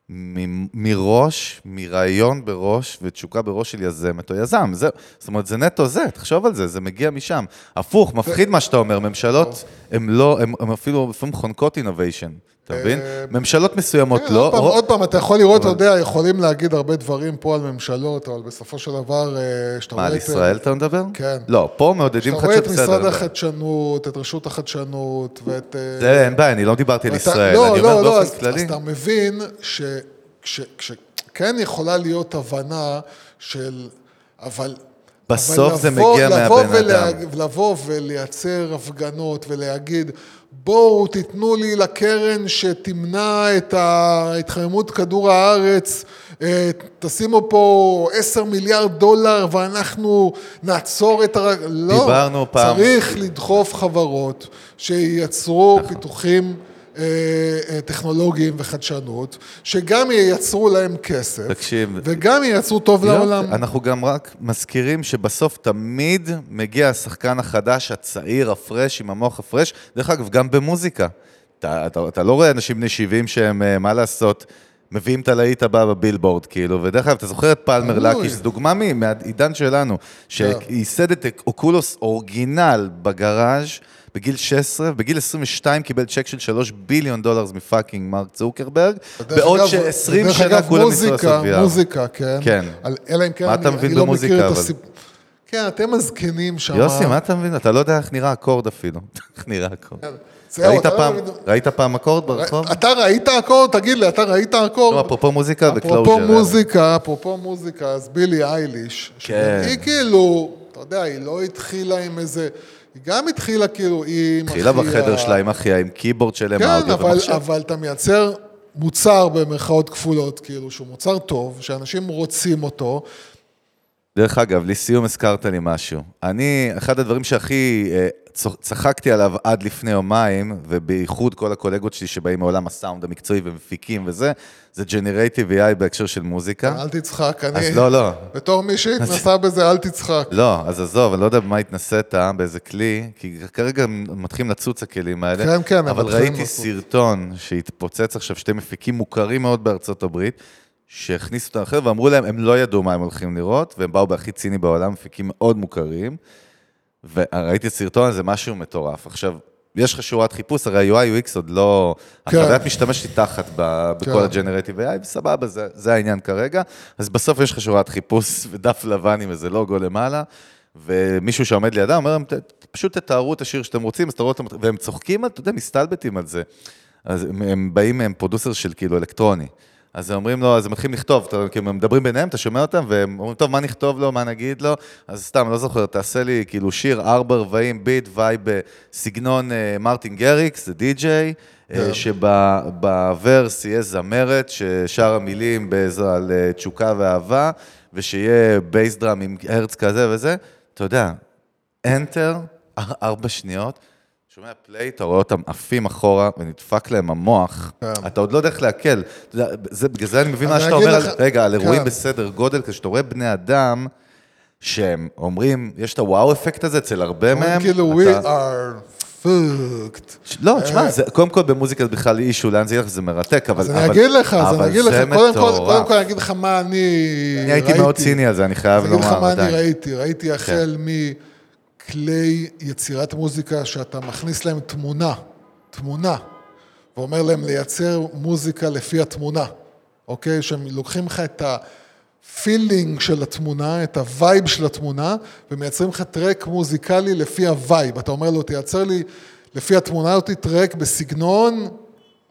מ- מראש, מרעיון בראש ותשוקה בראש של יזמת או יזם. זה, זאת אומרת, זה נטו זה, תחשוב על זה, זה מגיע משם. הפוך, מפחיד מה שאתה אומר, ממשלות, הן לא, הן אפילו לפעמים חונקות אינוביישן, אתה מבין? ממשלות מסוימות כן, לא. עוד פעם, אתה יכול לראות, אתה יודע, יכולים להגיד הרבה דברים פה על ממשלות, אבל בסופו של דבר, אה, שאתה מה, רואה על את... ישראל אתה מדבר? כן. לא, פה מעודדים כשאתה רואה חדשות את בסדר. משרד החדשנות, את רשות החדשנות, ואת... אה, זה אין בעיה, אני לא דיברתי על ישראל, לא, אני לא, אומר לא, באופן אז- כללי. אז אתה מבין שכן יכולה להיות הבנה של... אבל... בסוף זה מגיע מהבן אדם. לבוא ולייצר הפגנות ולהגיד, בואו תיתנו לי לקרן שתמנע את ההתחממות כדור הארץ, אה, תשימו פה 10 מיליארד דולר ואנחנו נעצור את הר... לא, דיברנו פעם- צריך לדחוף חברות שייצרו פיתוחים אה, אה, טכנולוגיים וחדשנות, שגם ייצרו להם כסף, תקשיב. וגם ייצרו טוב יופי, לעולם. אנחנו גם רק מזכירים שבסוף תמיד מגיע השחקן החדש, הצעיר, הפרש, עם המוח הפרש. דרך אגב, גם במוזיקה. אתה, אתה, אתה לא רואה אנשים בני 70 שהם, אה, מה לעשות, מביאים את הלהיט הבא בבילבורד, כאילו. ודרך אגב, אתה זוכר את פלמר. לקי, זו דוגמה מ- מהעידן שלנו, שייסד את אוקולוס אורגינל בגראז' בגיל 16, בגיל 22 קיבל צ'ק של 3 billion דולר מ fucking מרק צוקרברג, בעוד אגב- ש-20 דרך שנה כולם ניסו לעשות מוזיקה, VR. מוזיקה, כן. כן. על- אלא אם כן, מה אני, אתה מבין אני לא במוזיקה, את אבל? הסיפור. כן, אתם הזקנים שם. יוסי, מה אתה מבין? אתה לא יודע איך נראה אקורד אפילו. איך נראה אקורד. זהו, ראית לא פעם-. ראית פעם אקורד ברחוב? אתה ראית אקורד? תגיד לי, אתה ראית אקורד? לא, אפרופו מוזיקה ו closure. אפרופו מוזיקה, אפרופו מוזיקה, אז בילי אייליש, כן. היא כאילו, אתה יודע, היא לא התחילה עם איזה, היא גם התחילה כאילו עם התחילה אחיה. בחדר שלה עם אחיה, עם קיבורד שלם, כן, אודיו אבל, ומחשב. אבל אתה מייצר מוצר במרכאות כפולות, כאילו, שהוא מוצר טוב, שאנשים רוצים אותו, דרך אגב, לסיום הזכרת לי משהו. אני, אחד הדברים שהכי אה, צח- צחקתי עליו עד לפני יומיים, ובייחוד כל הקולגות שלי שבאים מעולם הסאונד המקצועי ומפיקים וזה, זה Generative AI בהקשר של מוזיקה. אל תצחק, אני... אז לא, לא. בתור מי שהתנסה בזה, אל תצחק. לא, אז עזוב, אני לא יודע במה התנסית, באיזה כלי, כי כרגע מתחילים לצוץ הכלים האלה. כן, כן, אבל ראיתי לצוץ. סרטון שהתפוצץ עכשיו, שתי מפיקים מוכרים מאוד בארצות הברית, שהכניסו אותם אחר, ואמרו להם, הם לא ידעו מה הם הולכים לראות, והם באו בהכי ציני בעולם, מפיקים מאוד מוכרים, וראיתי סרטון, זה משהו מטורף. עכשיו, יש לך שורת חיפוש, הרי ה-UI UX עוד לא... כן. החוויית משתמש היא תחת ב- בכל כן. הג'נרטיב AI, וסבבה, זה, זה העניין כרגע. אז בסוף יש לך שורת חיפוש ודף לבן עם איזה לוגו למעלה, ומישהו שעומד לידם אומר להם, "ת- פשוט תתארו את השיר שאתם רוצים, אז תראו אותם, והם צוחקים, אתה יודע, מסתלבטים על זה. אז הם, הם באים, הם producer של כאילו אלקטרוני. אז הם אומרים לו, אז הם מתחילים לכתוב, כי הם מדברים ביניהם, אתה שומע אותם, והם אומרים, טוב, מה נכתוב לו, מה נגיד לו? אז סתם, לא זוכר, תעשה לי כאילו שיר ארבע רבעים, beat, vibe, סגנון אה, מרטין גאריקס, זה די-ג'יי, אה, שב verse יהיה זמרת ששרה מילים באיזו על אה, תשוקה ואהבה, ושיהיה bass drum עם הרץ כזה וזה, אתה יודע, enter, ארבע שניות, שומע play, אתה רואה אותם עפים אחורה ונדפק להם המוח, כן. אתה עוד לא יודע איך לאכול. זה, בגלל זה אני מבין מה שאתה אומר, לך- רגע, על אירועים כן. בסדר גודל, כשאתה רואה בני אדם, שהם אומרים, יש את ה wow effect הזה אצל הרבה מהם. כאילו, we are fucked. לא, תשמע, זה- קודם כל במוזיקה זה בכלל issue, לאן זה ילך, זה מרתק, אבל... אז אני אגיד לך, אז אני אגיד לך, קודם כל. קודם כל אני אגיד לך מה אני אני הייתי ראיתי. מאוד ציני על זה, אני חייב אז אני אגיד לך לומר, מה אני. ראיתי. ראיתי החל מכלי יצירת מוזיקה שאתה מכניס להם תמונה, תמונה, ואומר להם לייצר מוזיקה לפי התמונה, אוקיי? שהם לוקחים לך את ה feeling של התמונה, את ה vibe של התמונה, ומייצרים לך track מוזיקלי לפי ה vibe. אתה אומר לו, תייצר לי לפי התמונה הזאת track בסגנון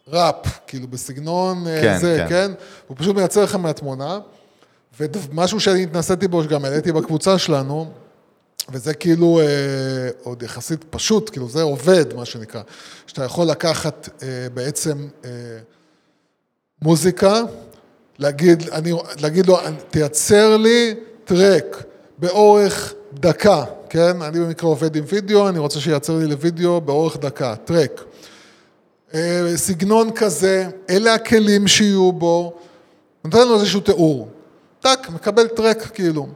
ראפ, כאילו בסגנון אה, כן, זה, כן. כן? הוא פשוט מייצר לך מהתמונה, ומשהו שאני התנסיתי בו, שגם העליתי בקבוצה שלנו, וזה כאילו אה, עוד יחסית פשוט, כאילו זה עובד, מה שנקרא, שאתה יכול לקחת אה, בעצם אה, מוזיקה, להגיד, אני, להגיד לו, תייצר לי טרק באורך דקה, כן? אני במקרה עובד עם וידאו, אני רוצה שייצר לי לוידאו באורך דקה, טרק. אה, סגנון כזה, אלה הכלים שיהיו בו, נותן לו איזשהו תיאור. טאק, מקבל טרק כאילו.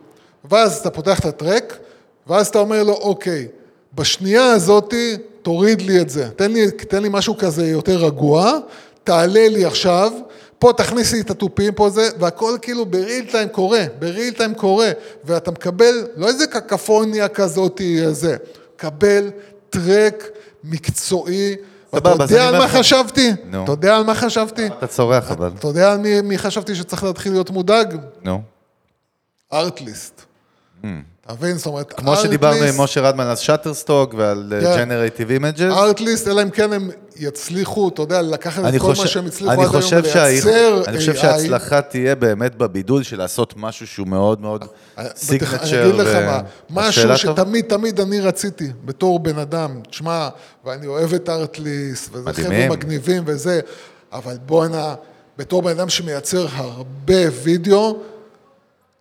ואז אתה פותח את הטרק, ואז אתה אומר לו, אוקיי, בשנייה הזאתי תוריד לי את זה. תן לי, תן לי משהו כזה יותר רגוע, תעלה לי עכשיו, פה תכניס לי את התופים פה זה, והכל כאילו בריל טיים קורה, בריל טיים קורה, ואתה מקבל, לא איזה קקפוניה כזאתי, זה, קבל טרק מקצועי. סבבה, אז יודע על מה חשבתי? נו. אתה יודע על מה חשבתי? אתה צורח אבל. אתה יודע על מי חשבתי שצריך להתחיל להיות מודאג? נו. Artlist. אתה מבין? זאת אומרת. כמו שדיברנו עם משה רדמן על Shutterstock ועל כן. generative images. Artlist, אלא אם כן הם יצליחו, אתה יודע, לקחת את כל מה שהם הצליחו עד היום ולייצר אני חושב AI. שההצלחה תהיה באמת בבידול של לעשות משהו שהוא מאוד מאוד סיגנצ'ר. אני אגיד לך מה, משהו. שתמיד תמיד אני רציתי, בתור בן אדם, תשמע, ואני אוהב את ארטליסט, וזה חבר'ה. מגניבים וזה, אבל בואנה, בתור בן אדם שמייצר הרבה וידאו,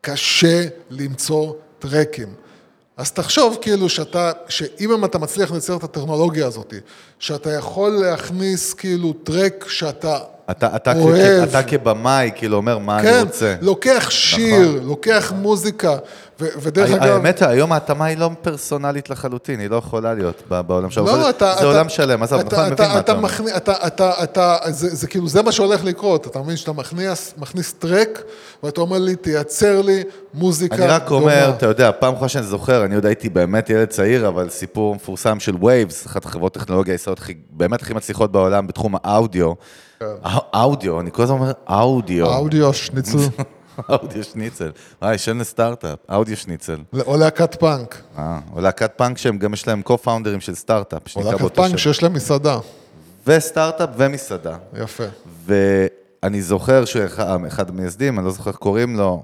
קשה למצוא טרקים. אז תחשוב כאילו שאתה, שאם אתה מצליח לייצר את הטכנולוגיה הזאת, שאתה יכול להכניס כאילו טרק שאתה אתה, אתה, אוהב, כ- אתה כבמאי, כאילו אומר מה אני כן, רוצה. לוקח שיר, לוקח מוזיקה, ו- ודרך אגב... האמת, היום ההתאמה היא לא פרסונלית לחלוטין, היא לא יכולה להיות בעולם שלנו. לא, אתה... זה אתה- עולם שלם, עזוב, אתה- נכון, אני אתה- מבין מה אתה אתה אומר. מכניס, אתה, אתה, אתה, זה, זה כאילו, זה מה שהולך לקרות, אתה מבין שאתה מכניס, מכניס טרק, ואתה אומר לי, תייצר לי מוזיקה אני רק דומה. אומר, אתה יודע, פעם אחרונה שאני זוכר, אני עוד הייתי באמת ילד צעיר, אבל סיפור מפורסם של וייבס, אחת החברות טכנולוגיה הישראליות הכי- באמת הכי מצליחות בעולם בתחום האודיו. האודיו, אני כל הזמן אומר אודיו. האודיו שניצל, אודיו שניצל. וואי, שם לסטארט-אפ, אודיו שניצל. או להקת פאנק, אה, או להקת פאנק שהם גם יש להם co-founders של סטארט-אפ, או להקת פאנק. שיש להם מסעדה, וסטארט-אפ ומסעדה. יפה. ואני זוכר שאחד המייסדים, אני לא זוכר איך קוראים לו,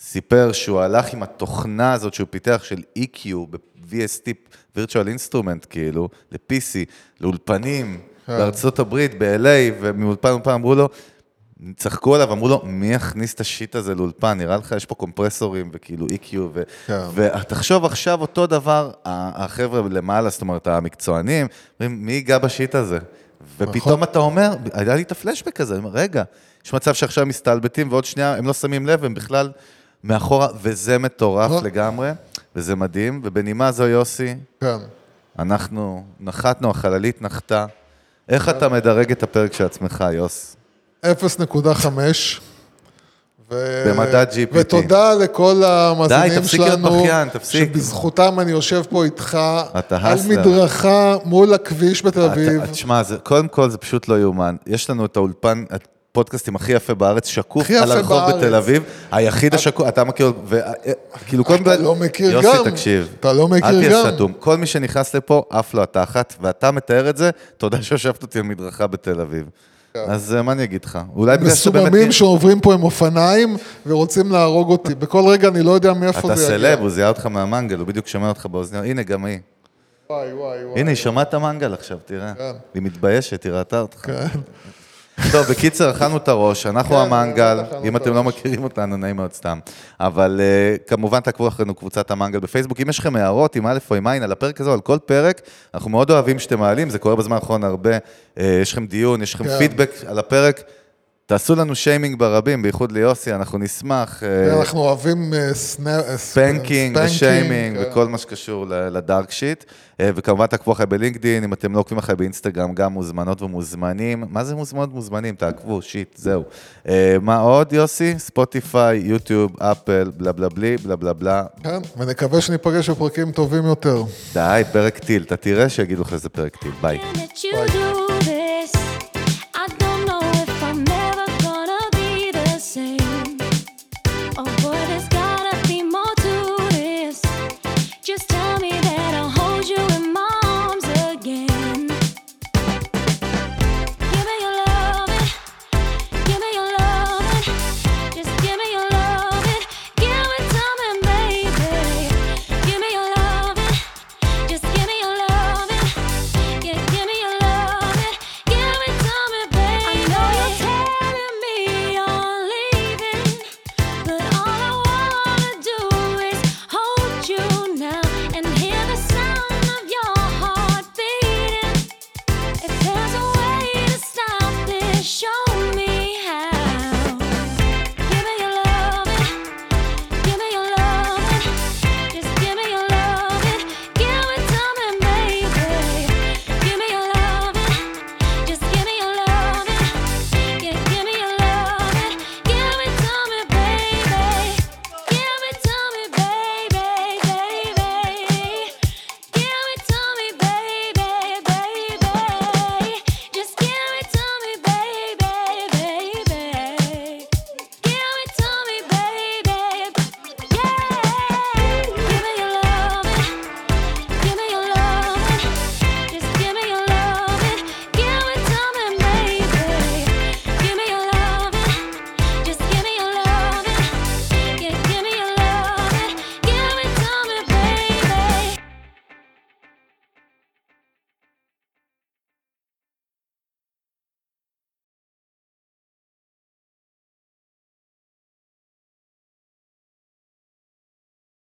סיפר שהוא הלך עם התוכנה הזאת שהוא פיתח של EQ ב-VST, virtual instrument כאילו, ל-PC, לאולפנים. בארצות הברית, ב-LA, ומאולפן לאולפן אמרו לו, צחקו עליו, אמרו לו, מי יכניס את השיט הזה לאולפן? נראה לך, יש פה קומפרסורים וכאילו EQ, ו... כן. ותחשוב עכשיו אותו דבר, החבר'ה למעלה, זאת אומרת, המקצוענים, אומרים, מי ייגע בשיט הזה? ופתאום נכון. אתה אומר, היה לי את הפלשבק הזה, אני אומר, רגע, יש מצב שעכשיו הם מסתלבטים, ועוד שנייה הם לא שמים לב, הם בכלל מאחורה, וזה מטורף נכון. לגמרי, וזה מדהים, ובנימה זו, יוסי, כן. אנחנו נחתנו, החללית נחתה. איך אתה מדרג את הפרק של עצמך, יוס? 0.5. ו... במדד GPT. ותודה לכל המאזינים די, תפסיק להיות שלנו, בכיין, תפסיק. שבזכותם אני יושב פה איתך, אתה על הסלר. מדרכה מול הכביש בתל אביב. תשמע, קודם כל זה פשוט לא יאומן. יש לנו את האולפן, הפודקאסטים הכי יפה בארץ, שקוף על הרחוב. בתל אביב, היחיד השקוף, אתה מכיר, ו- כאילו כל אתה לא מכיר יוסי, גם. תקשיב. אתה לא מכיר אל תהיה גם. סתום. כל מי שנכנס לפה, עף לו התחת, ואתה מתאר את זה, תודה שיושבת אותי על מדרכה בתל אביב. אז אה, מה אני אגיד לך? אולי בגלל שבאמת... מסוממים שעוברים פה עם אופניים ורוצים להרוג אותי. בכל רגע אני לא יודע מאיפה אתה זה יגיע. סלב, הוא זיהה אותך מהמנגל, הוא בדיוק שומע אותך באוזניות. הנה, גם היא. וואי, וואי, וואי. הנה, היא שומעת את המנגל עכשיו, תראה. כן. היא מתביישת, היא ראתה אותך. כן. טוב, בקיצר, אכלנו את הראש, אנחנו כן, המנגל, אם את אתם לא. מכירים אותנו, נעים מאוד סתם. אבל אה, כמובן תעקבו אחרינו קבוצת המנגל בפייסבוק. אם יש לכם הערות עם א' או עם עין על הפרק הזה על כל פרק, אנחנו מאוד אוהבים שאתם מעלים, זה קורה בזמן האחרון הרבה. אה, יש לכם דיון, יש לכם כן. פידבק על הפרק. תעשו לנו שיימינג ברבים, בייחוד ליוסי, אנחנו נשמח. אה, אנחנו אוהבים אה, אה, spanking ושיימינג כן. וכל מה שקשור ל- ל dark shit. וכמובן תעקבו אחרי בלינקדין, אם אתם לא עוקבים אחרי באינסטגרם, גם מוזמנות ומוזמנים. מה זה מוזמנות ומוזמנים? תעקבו, shit, זהו. מה עוד, יוסי? ספוטיפיי, יוטיוב, אפל, בלה בלה בלי, בלה בלה בלה. כן, ונקווה שניפגש בפרקים טובים יותר. די, פרק טיל. אתה תראה שיגידו לך איזה פרק טיל. ביי. do,